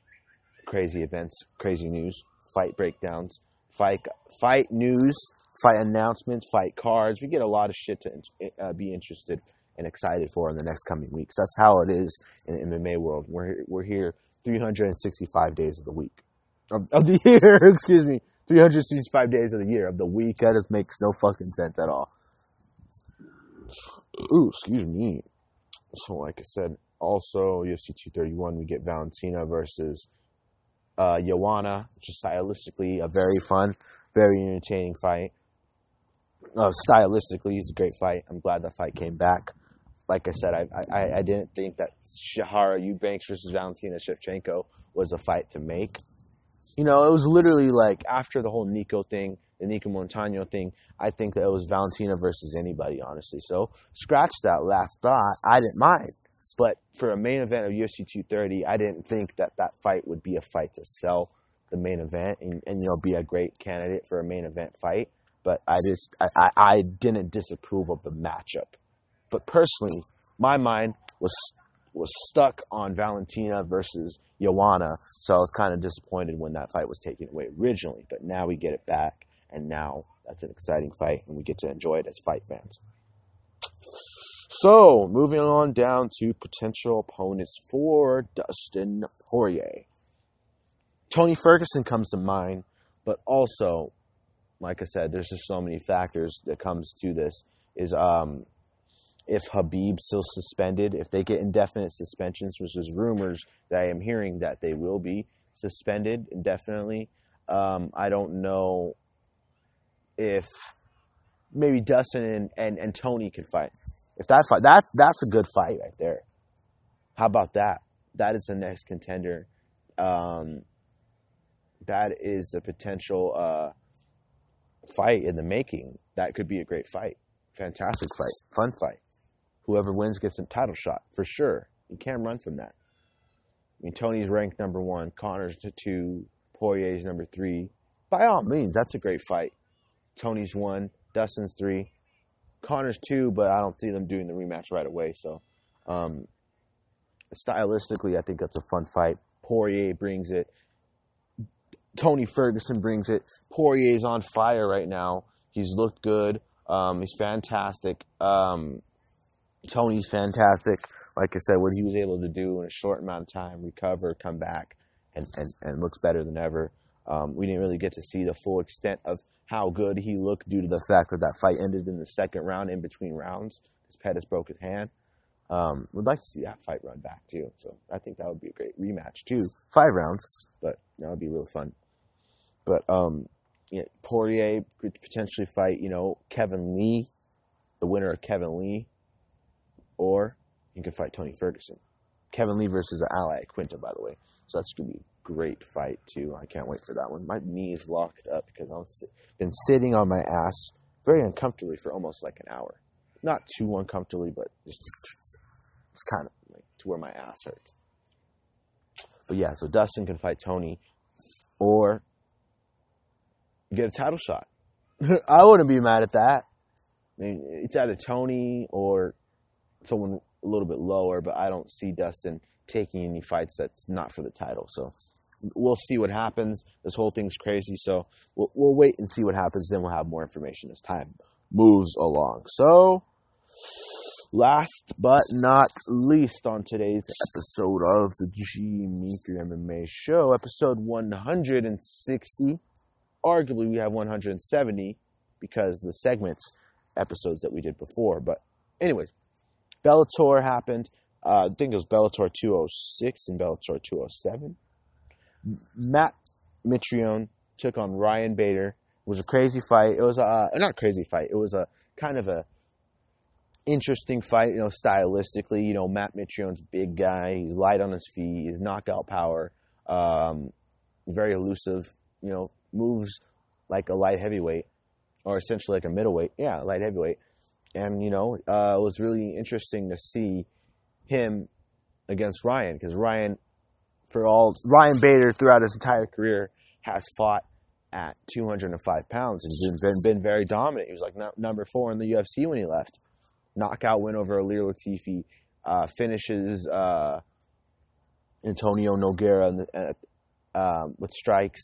crazy events, crazy news, fight breakdowns, fight fight news, fight announcements, fight cards. We get a lot of shit to uh, be interested and excited for in the next coming weeks. That's how it is in the MMA world. We're we're here 365 days of the week of, of the (laughs) year. (laughs) excuse me, 365 days of the year of the week. That just makes no fucking sense at all. Ooh, excuse me. So, like I said, also UFC 231, we get Valentina versus uh, Joanna, which is stylistically a very fun, very entertaining fight. Uh, stylistically, it's a great fight. I'm glad the fight came back. Like I said, I, I, I didn't think that Sijara Eubanks versus Valentina Shevchenko was a fight to make. You know, it was literally like after the whole Nico thing, the Nico Montano thing, I think that it was Valentina versus anybody, honestly. So scratch that last thought. I didn't mind. But for a main event of UFC 230, I didn't think that that fight would be a fight to sell the main event and, and you know be a great candidate for a main event fight. But I just I, I, I didn't disapprove of the matchup. But personally, my mind was was stuck on Valentina versus Joanna, so I was kind of disappointed when that fight was taken away originally. But now we get it back, and now that's an exciting fight, and we get to enjoy it as fight fans. So, moving on down to potential opponents for Dustin Poirier. Tony Ferguson comes to mind, but also, like I said, there's just so many factors that comes to this. Is um, if Khabib's still suspended, if they get indefinite suspensions, which is rumors that I am hearing that they will be suspended indefinitely. Um, I don't know if maybe Dustin and, and, and Tony can fight. If that fight, that's that's a good fight right there. How about that? That is the next contender. Um, that is a potential uh, fight in the making. That could be a great fight. Fantastic fight. Fun fight. Whoever wins gets a title shot for sure. You can't run from that. I mean, Tony's ranked number one, Conor's two, Poirier's number three. By all means, that's a great fight. Tony's one, Dustin's three. Conor's too, but I don't see them doing the rematch right away. So, um, stylistically, I think that's a fun fight. Poirier brings it. Tony Ferguson brings it. Poirier's on fire right now. He's looked good. Um, he's fantastic. Um, Tony's fantastic. Like I said, what he was able to do in a short amount of time, recover, come back, and, and, and looks better than ever. Um, we didn't really get to see the full extent of how good he looked due to the fact that that fight ended in the second round in between rounds because Pettis broke his hand. Um, would like to see that fight run back too. So I think that would be a great rematch too. Five rounds, but that would be real fun. But um, you know, Poirier could potentially fight, you know, Kevin Lee, the winner of Kevin Lee, or he could fight Tony Ferguson. Kevin Lee versus an Al Iaquinta, by the way. So that's gonna be great fight too. I can't wait for that one. My knees locked up because I've been sitting on my ass very uncomfortably for almost like an hour. Not too uncomfortably, but just it's kind of like to where my ass hurts. But yeah, so Dustin can fight Tony, or get a title shot. (laughs) I wouldn't be mad at that. I mean, it's either Tony or someone a little bit lower, but I don't see Dustin taking any fights that's not for the title. So we'll see what happens. This whole thing's crazy, so we'll, we'll wait and see what happens. Then we'll have more information as time moves along. So, last but not least on today's episode of the G Meeker MMA Show, episode 160. Arguably, we have 170 because the segments episodes that we did before. But, anyways, Bellator happened. Uh, I think it was Bellator 206 and Bellator 207. Matt Mitrione took on Ryan Bader. It was a crazy fight. It was a uh, not crazy fight. It was a kind of a interesting fight. You know, stylistically. You know, Matt Mitrione's big guy. He's light on his feet. He's knockout power. Um, very elusive. You know, moves like a light heavyweight, or essentially like a middleweight. Yeah, light heavyweight. And you know, uh, it was really interesting to see him against Ryan because Ryan, for all Ryan Bader throughout his entire career, has fought at 205 pounds and been been very dominant. He was like number four in the UFC when he left. Knockout win over Ilir Latifi. Uh, finishes uh, Antonio Nogueira the, uh, with strikes.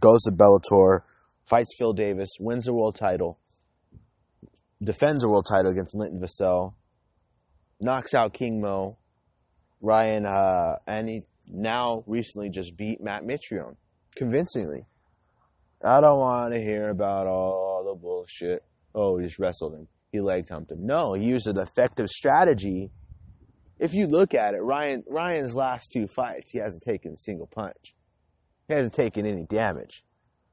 Goes to Bellator, fights Phil Davis, wins the world title, defends the world title against Linton Vassell, knocks out King Mo, Ryan, uh, and he now recently just beat Matt Mitrione convincingly. I don't want to hear about all the bullshit. Oh, he just wrestled him. He leg humped him. No, he used an effective strategy. If you look at it, Ryan Ryan's last two fights, he hasn't taken a single punch. He hasn't taken any damage.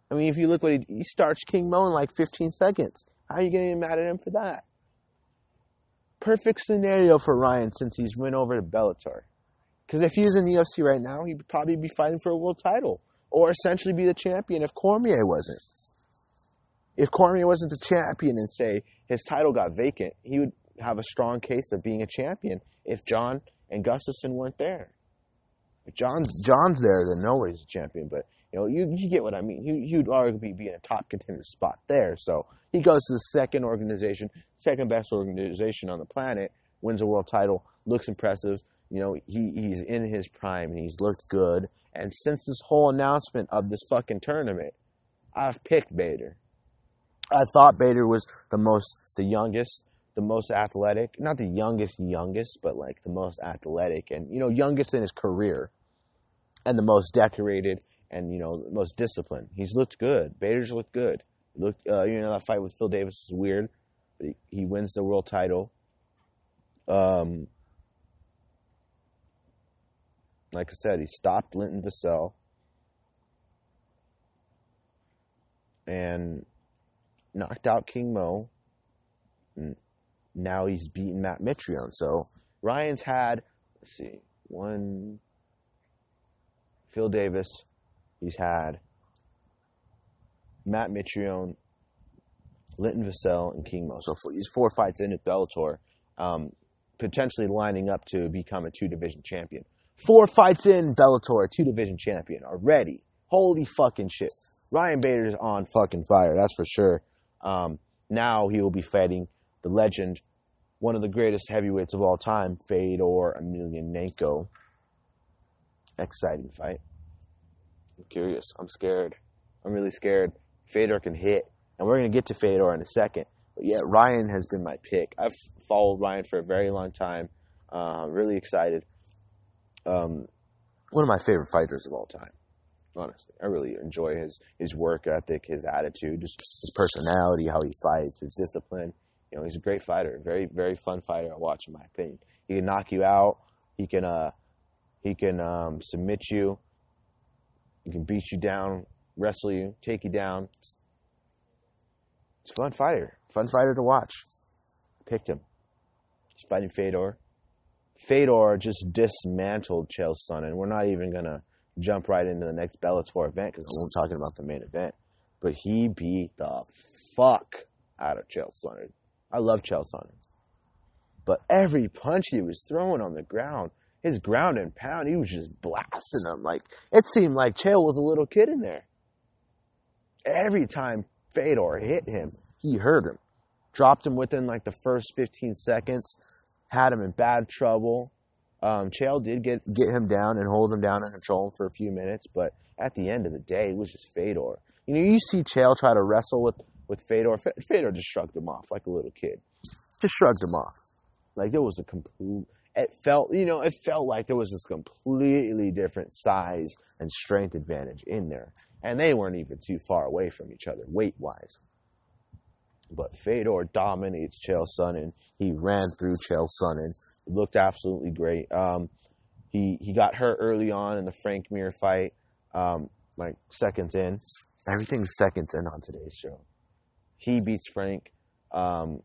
I mean, if you look what he, he starts King Mo in like 15 seconds. How are you getting mad at him for that? Perfect scenario for Ryan since he's went over to Bellator. Because if he was in the UFC right now, he'd probably be fighting for a world title or essentially be the champion if Cormier wasn't. If Cormier wasn't the champion and say his title got vacant, he would have a strong case of being a champion if Jon and Gustafsson weren't there. If Jon's Jon's there, then nobody's a champion. But you know, you, you get what I mean. Would arguably be in a top contender spot there. So he goes to the second organization, second best organization on the planet, wins a world title, looks impressive. You know, he, he's in his prime and he's looked good. And since this whole announcement of this fucking tournament, I've picked Bader. I thought Bader was the most, the youngest, the most athletic. Not the youngest, youngest, but like the most athletic and, you know, youngest in his career. And the most decorated and, you know, most disciplined. He's looked good. Bader's looked good. Looked, uh, you know, that fight with Phil Davis is weird, but he, he wins the world title. Um, like I said, he stopped Linton Vassell and knocked out King Mo. And now he's beaten Matt Mitrione. So Ryan's had, let's see, one, Phil Davis. He's had Matt Mitrione, Linton Vassell, and King Mo. So he's four fights in at Bellator, um, potentially lining up to become a two division champion. Four fights in Bellator, two division champion already. Holy fucking shit. Ryan Bader's on fucking fire, that's for sure. Um, now he will be fighting the legend, one of the greatest heavyweights of all time, Fedor Emelianenko. Exciting fight. I'm curious. I'm scared. I'm really scared. Fedor can hit, and we're going to get to Fedor in a second. But yeah, Ryan has been my pick. I've followed Ryan for a very long time. Uh, really excited um, one of my favorite fighters of all time. Honestly, I really enjoy his his work ethic, his attitude, just his personality, how he fights, his discipline. You know, he's a great fighter, very very fun fighter to watch, in my opinion. He can knock you out. He can uh, he can um, submit you. He can beat you down, wrestle you, take you down. It's, a fun fighter, fun fighter to watch. I picked him. He's fighting Fedor. Fedor just dismantled Chael Sonnen. We're not even going to jump right into the next Bellator event because we're talking about the main event. But he beat the fuck out of Chael Sonnen. I love Chael Sonnen. But every punch he was throwing on the ground, his ground and pound, he was just blasting them. Like, it seemed like Chael was a little kid in there. Every time Fedor hit him, he hurt him. Dropped him within like the first 15 seconds had him in bad trouble. Um, Chael did get get him down and hold him down and control him for a few minutes, but at the end of the day, it was just Fedor. You know, you see Chael try to wrestle with with Fedor. Fedor just shrugged him off like a little kid. Just shrugged him off. Like there was a complete. It felt, you know, it felt like there was this completely different size and strength advantage in there, and they weren't even too far away from each other weight wise. But Fedor dominates Chael Sonnen. He ran through Chael Sonnen. Looked absolutely great. Um, he he got hurt early on in the Frank Mir fight, um, like seconds in. Everything's seconds in on today's show. He beats Frank. Um,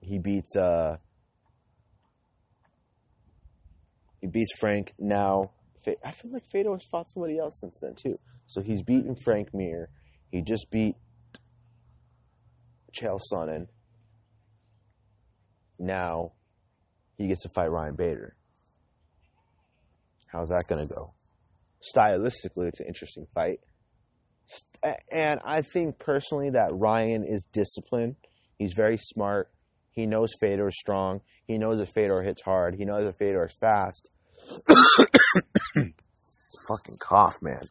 he beats uh, he beats Frank now. I feel like Fedor's fought somebody else since then too. So he's beaten Frank Mir. He just beat Chael Sonnen. Now he gets to fight Ryan Bader. How's that going to go? Stylistically, it's an interesting fight. And I think personally that Ryan is disciplined. He's very smart. He knows Fedor is strong. He knows if Fedor hits hard. He knows if Fedor is fast. (coughs) Fucking cough, man.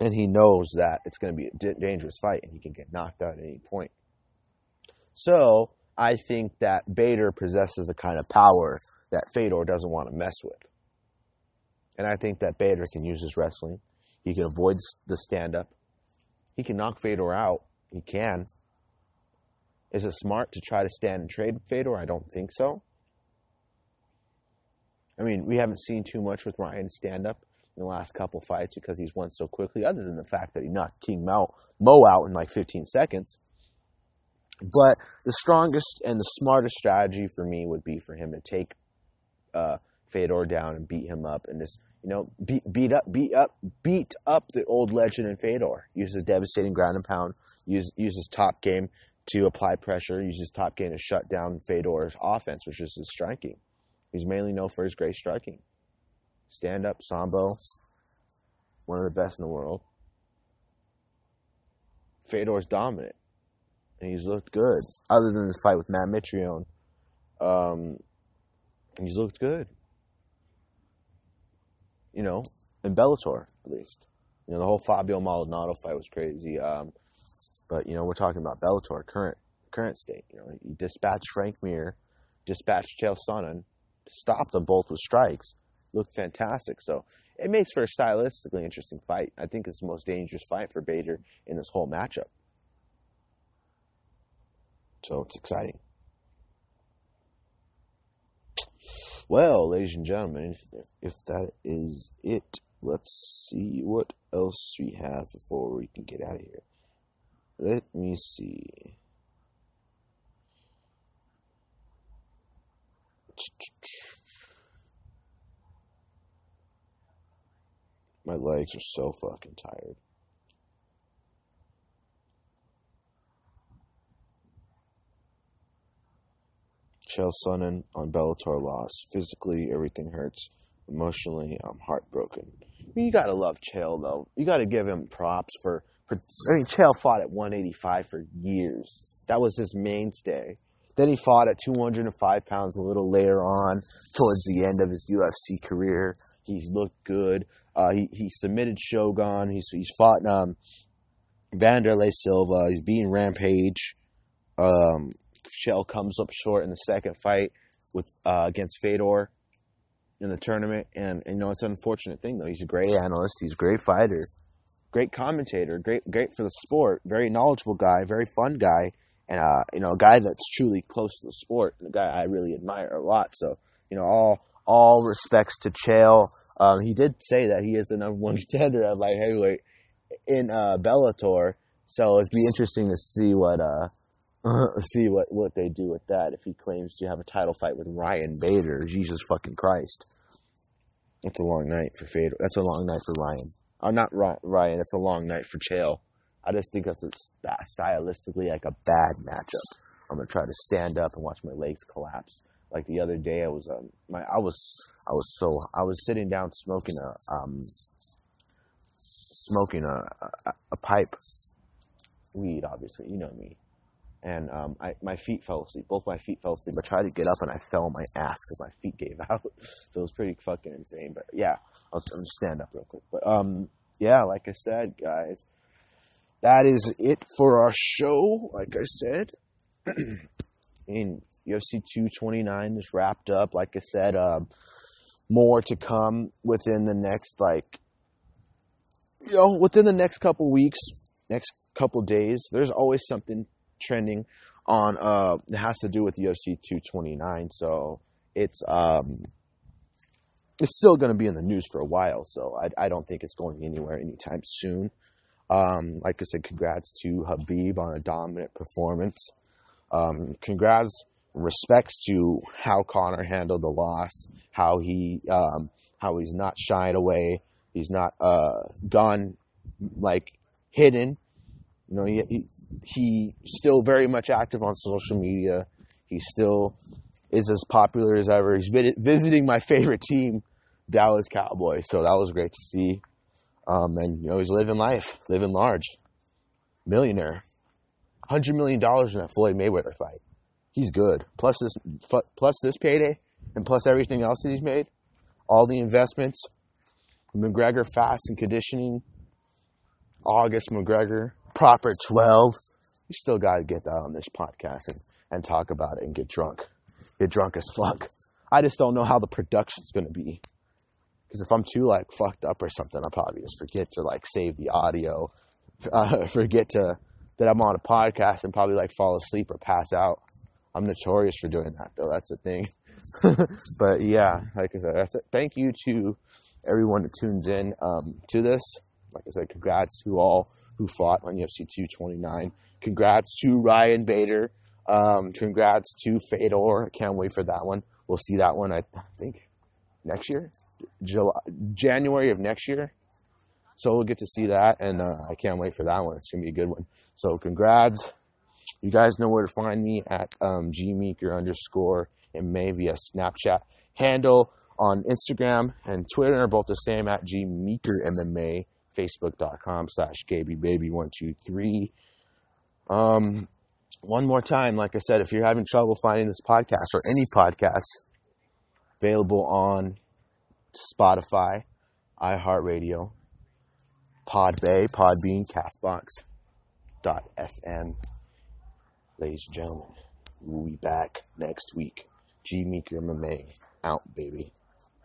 And he knows that it's going to be a dangerous fight and he can get knocked out at any point. So I think that Bader possesses a kind of power that Fedor doesn't want to mess with. And I think that Bader can use his wrestling. He can avoid the stand up. He can knock Fedor out. He can. Is it smart to try to stand and trade Fedor? I don't think so. I mean, we haven't seen too much with Ryan stand up in the last couple fights because he's won so quickly, other than the fact that he knocked King Mo, Mo out in like 15 seconds. But the strongest and the smartest strategy for me would be for him to take uh, Fedor down and beat him up and just you know beat beat up beat up beat up the old legend in Fedor. Uses devastating ground and pound. Use uses top game to apply pressure. Uses top game to shut down Fedor's offense, which is his striking. He's mainly known for his great striking. Stand up sambo, one of the best in the world. Fedor's dominant, and he's looked good. Other than this fight with Matt Mitrione, um, he's looked good. You know, in Bellator at least. You know, the whole Fabio Maldonado fight was crazy. Um, but you know, we're talking about Bellator current current state. You know, he dispatched Frank Mir, dispatched Chael Sonnen, stopped them both with strikes. Looked fantastic. So it makes for a stylistically interesting fight. I think it's the most dangerous fight for Bader in this whole matchup. So it's exciting. Well, ladies and gentlemen, if, if that is it, let's see what else we have before we can get out of here. Let me see. My legs are so fucking tired. Chael Sonnen on Bellator loss. Physically, everything hurts. Emotionally, I'm heartbroken. I mean, you gotta love Chael though. You gotta give him props for. for I mean, Chael fought at 185 for years. That was his mainstay. Then he fought at 205 pounds a little later on, towards the end of his UFC career. He's looked good. Uh, he he submitted Shogun. He's he's fought um, Wanderlei Silva. He's beaten Rampage. Um, Chael comes up short in the second fight with uh, against Fedor in the tournament, and, and, you know it's an unfortunate thing though. He's a great analyst. He's a great fighter, great commentator, great great for the sport. Very knowledgeable guy, very fun guy, and uh, you know a guy that's truly close to the sport, and a guy I really admire a lot. So you know all all respects to Chael. Um, he did say that he is the number one (laughs) contender at light heavyweight in uh, Bellator. So it'd be interesting to see what uh, (laughs) see what, what they do with that if he claims to have a title fight with Ryan Bader. Jesus fucking Christ. That's a long night for Fedor. That's a long night for Ryan. Uh, not Ryan. That's a long night for Chael. I just think that's a, stylistically like a bad matchup. I'm gonna try to stand up and watch my legs collapse. Like the other day, I was um, my I was I was so I was sitting down smoking a um smoking a, a, a pipe weed. Obviously, you know me and um, I, my feet fell asleep. Both my feet fell asleep. I tried to get up and I fell on my ass because my feet gave (laughs) out. so it was pretty fucking insane. But yeah, I'll, I'll stand up real quick. But um, yeah, like I said, guys, that is it for our show. Like I said, (clears throat) in UFC 229 is wrapped up. Like I said, um, more to come within the next like you know within the next couple weeks, next couple days. There's always something trending on uh it has to do with UFC 229 so it's um it's still going to be in the news for a while so I, I don't think it's going anywhere anytime soon um like I said congrats to Khabib on a dominant performance um congrats respects to how Conor handled the loss how he um how he's not shied away he's not uh gone like hidden you know, he, he, he still very much active on social media. He still is as popular as ever. He's visiting my favorite team Dallas Cowboys, So that was great to see. Um, and you know he's living life, living large, millionaire, hundred million dollars in that Floyd Mayweather fight. He's good. Plus this, plus this payday, and plus everything else that he's made, all the investments, McGregor fast and conditioning, August McGregor proper twelve. You still got to get that on this podcast and, and talk about it and get drunk, get drunk as fuck. I just don't know how the production's gonna be. Because if I'm too like fucked up or something, I'll probably just forget to like save the audio, (laughs) uh, forget to that I'm on a podcast and probably like fall asleep or pass out. I'm notorious for doing that though. That's the thing. (laughs) but yeah, like I said, thank you to everyone that tunes in um, to this. Like I said, congrats to all who fought on UFC 229. Congrats to Ryan Bader. Um, congrats to Fedor. I can't wait for that one. We'll see that one. I think next year. July, January of next year. So we'll get to see that, and uh, I can't wait for that one. It's gonna be a good one. So congrats. You guys know where to find me at um, gmeeker underscore and May via Snapchat handle on Instagram and Twitter are both the same at gmeeker MMA. Facebook.com slash gabybaby123. Um, one more time, like I said, if you're having trouble finding this podcast or any podcast, available on Spotify, iHeartRadio, Podbay, Podbean, Castbox, dot FM. Ladies and gentlemen, we'll be back next week. G Meeker MMA out, baby.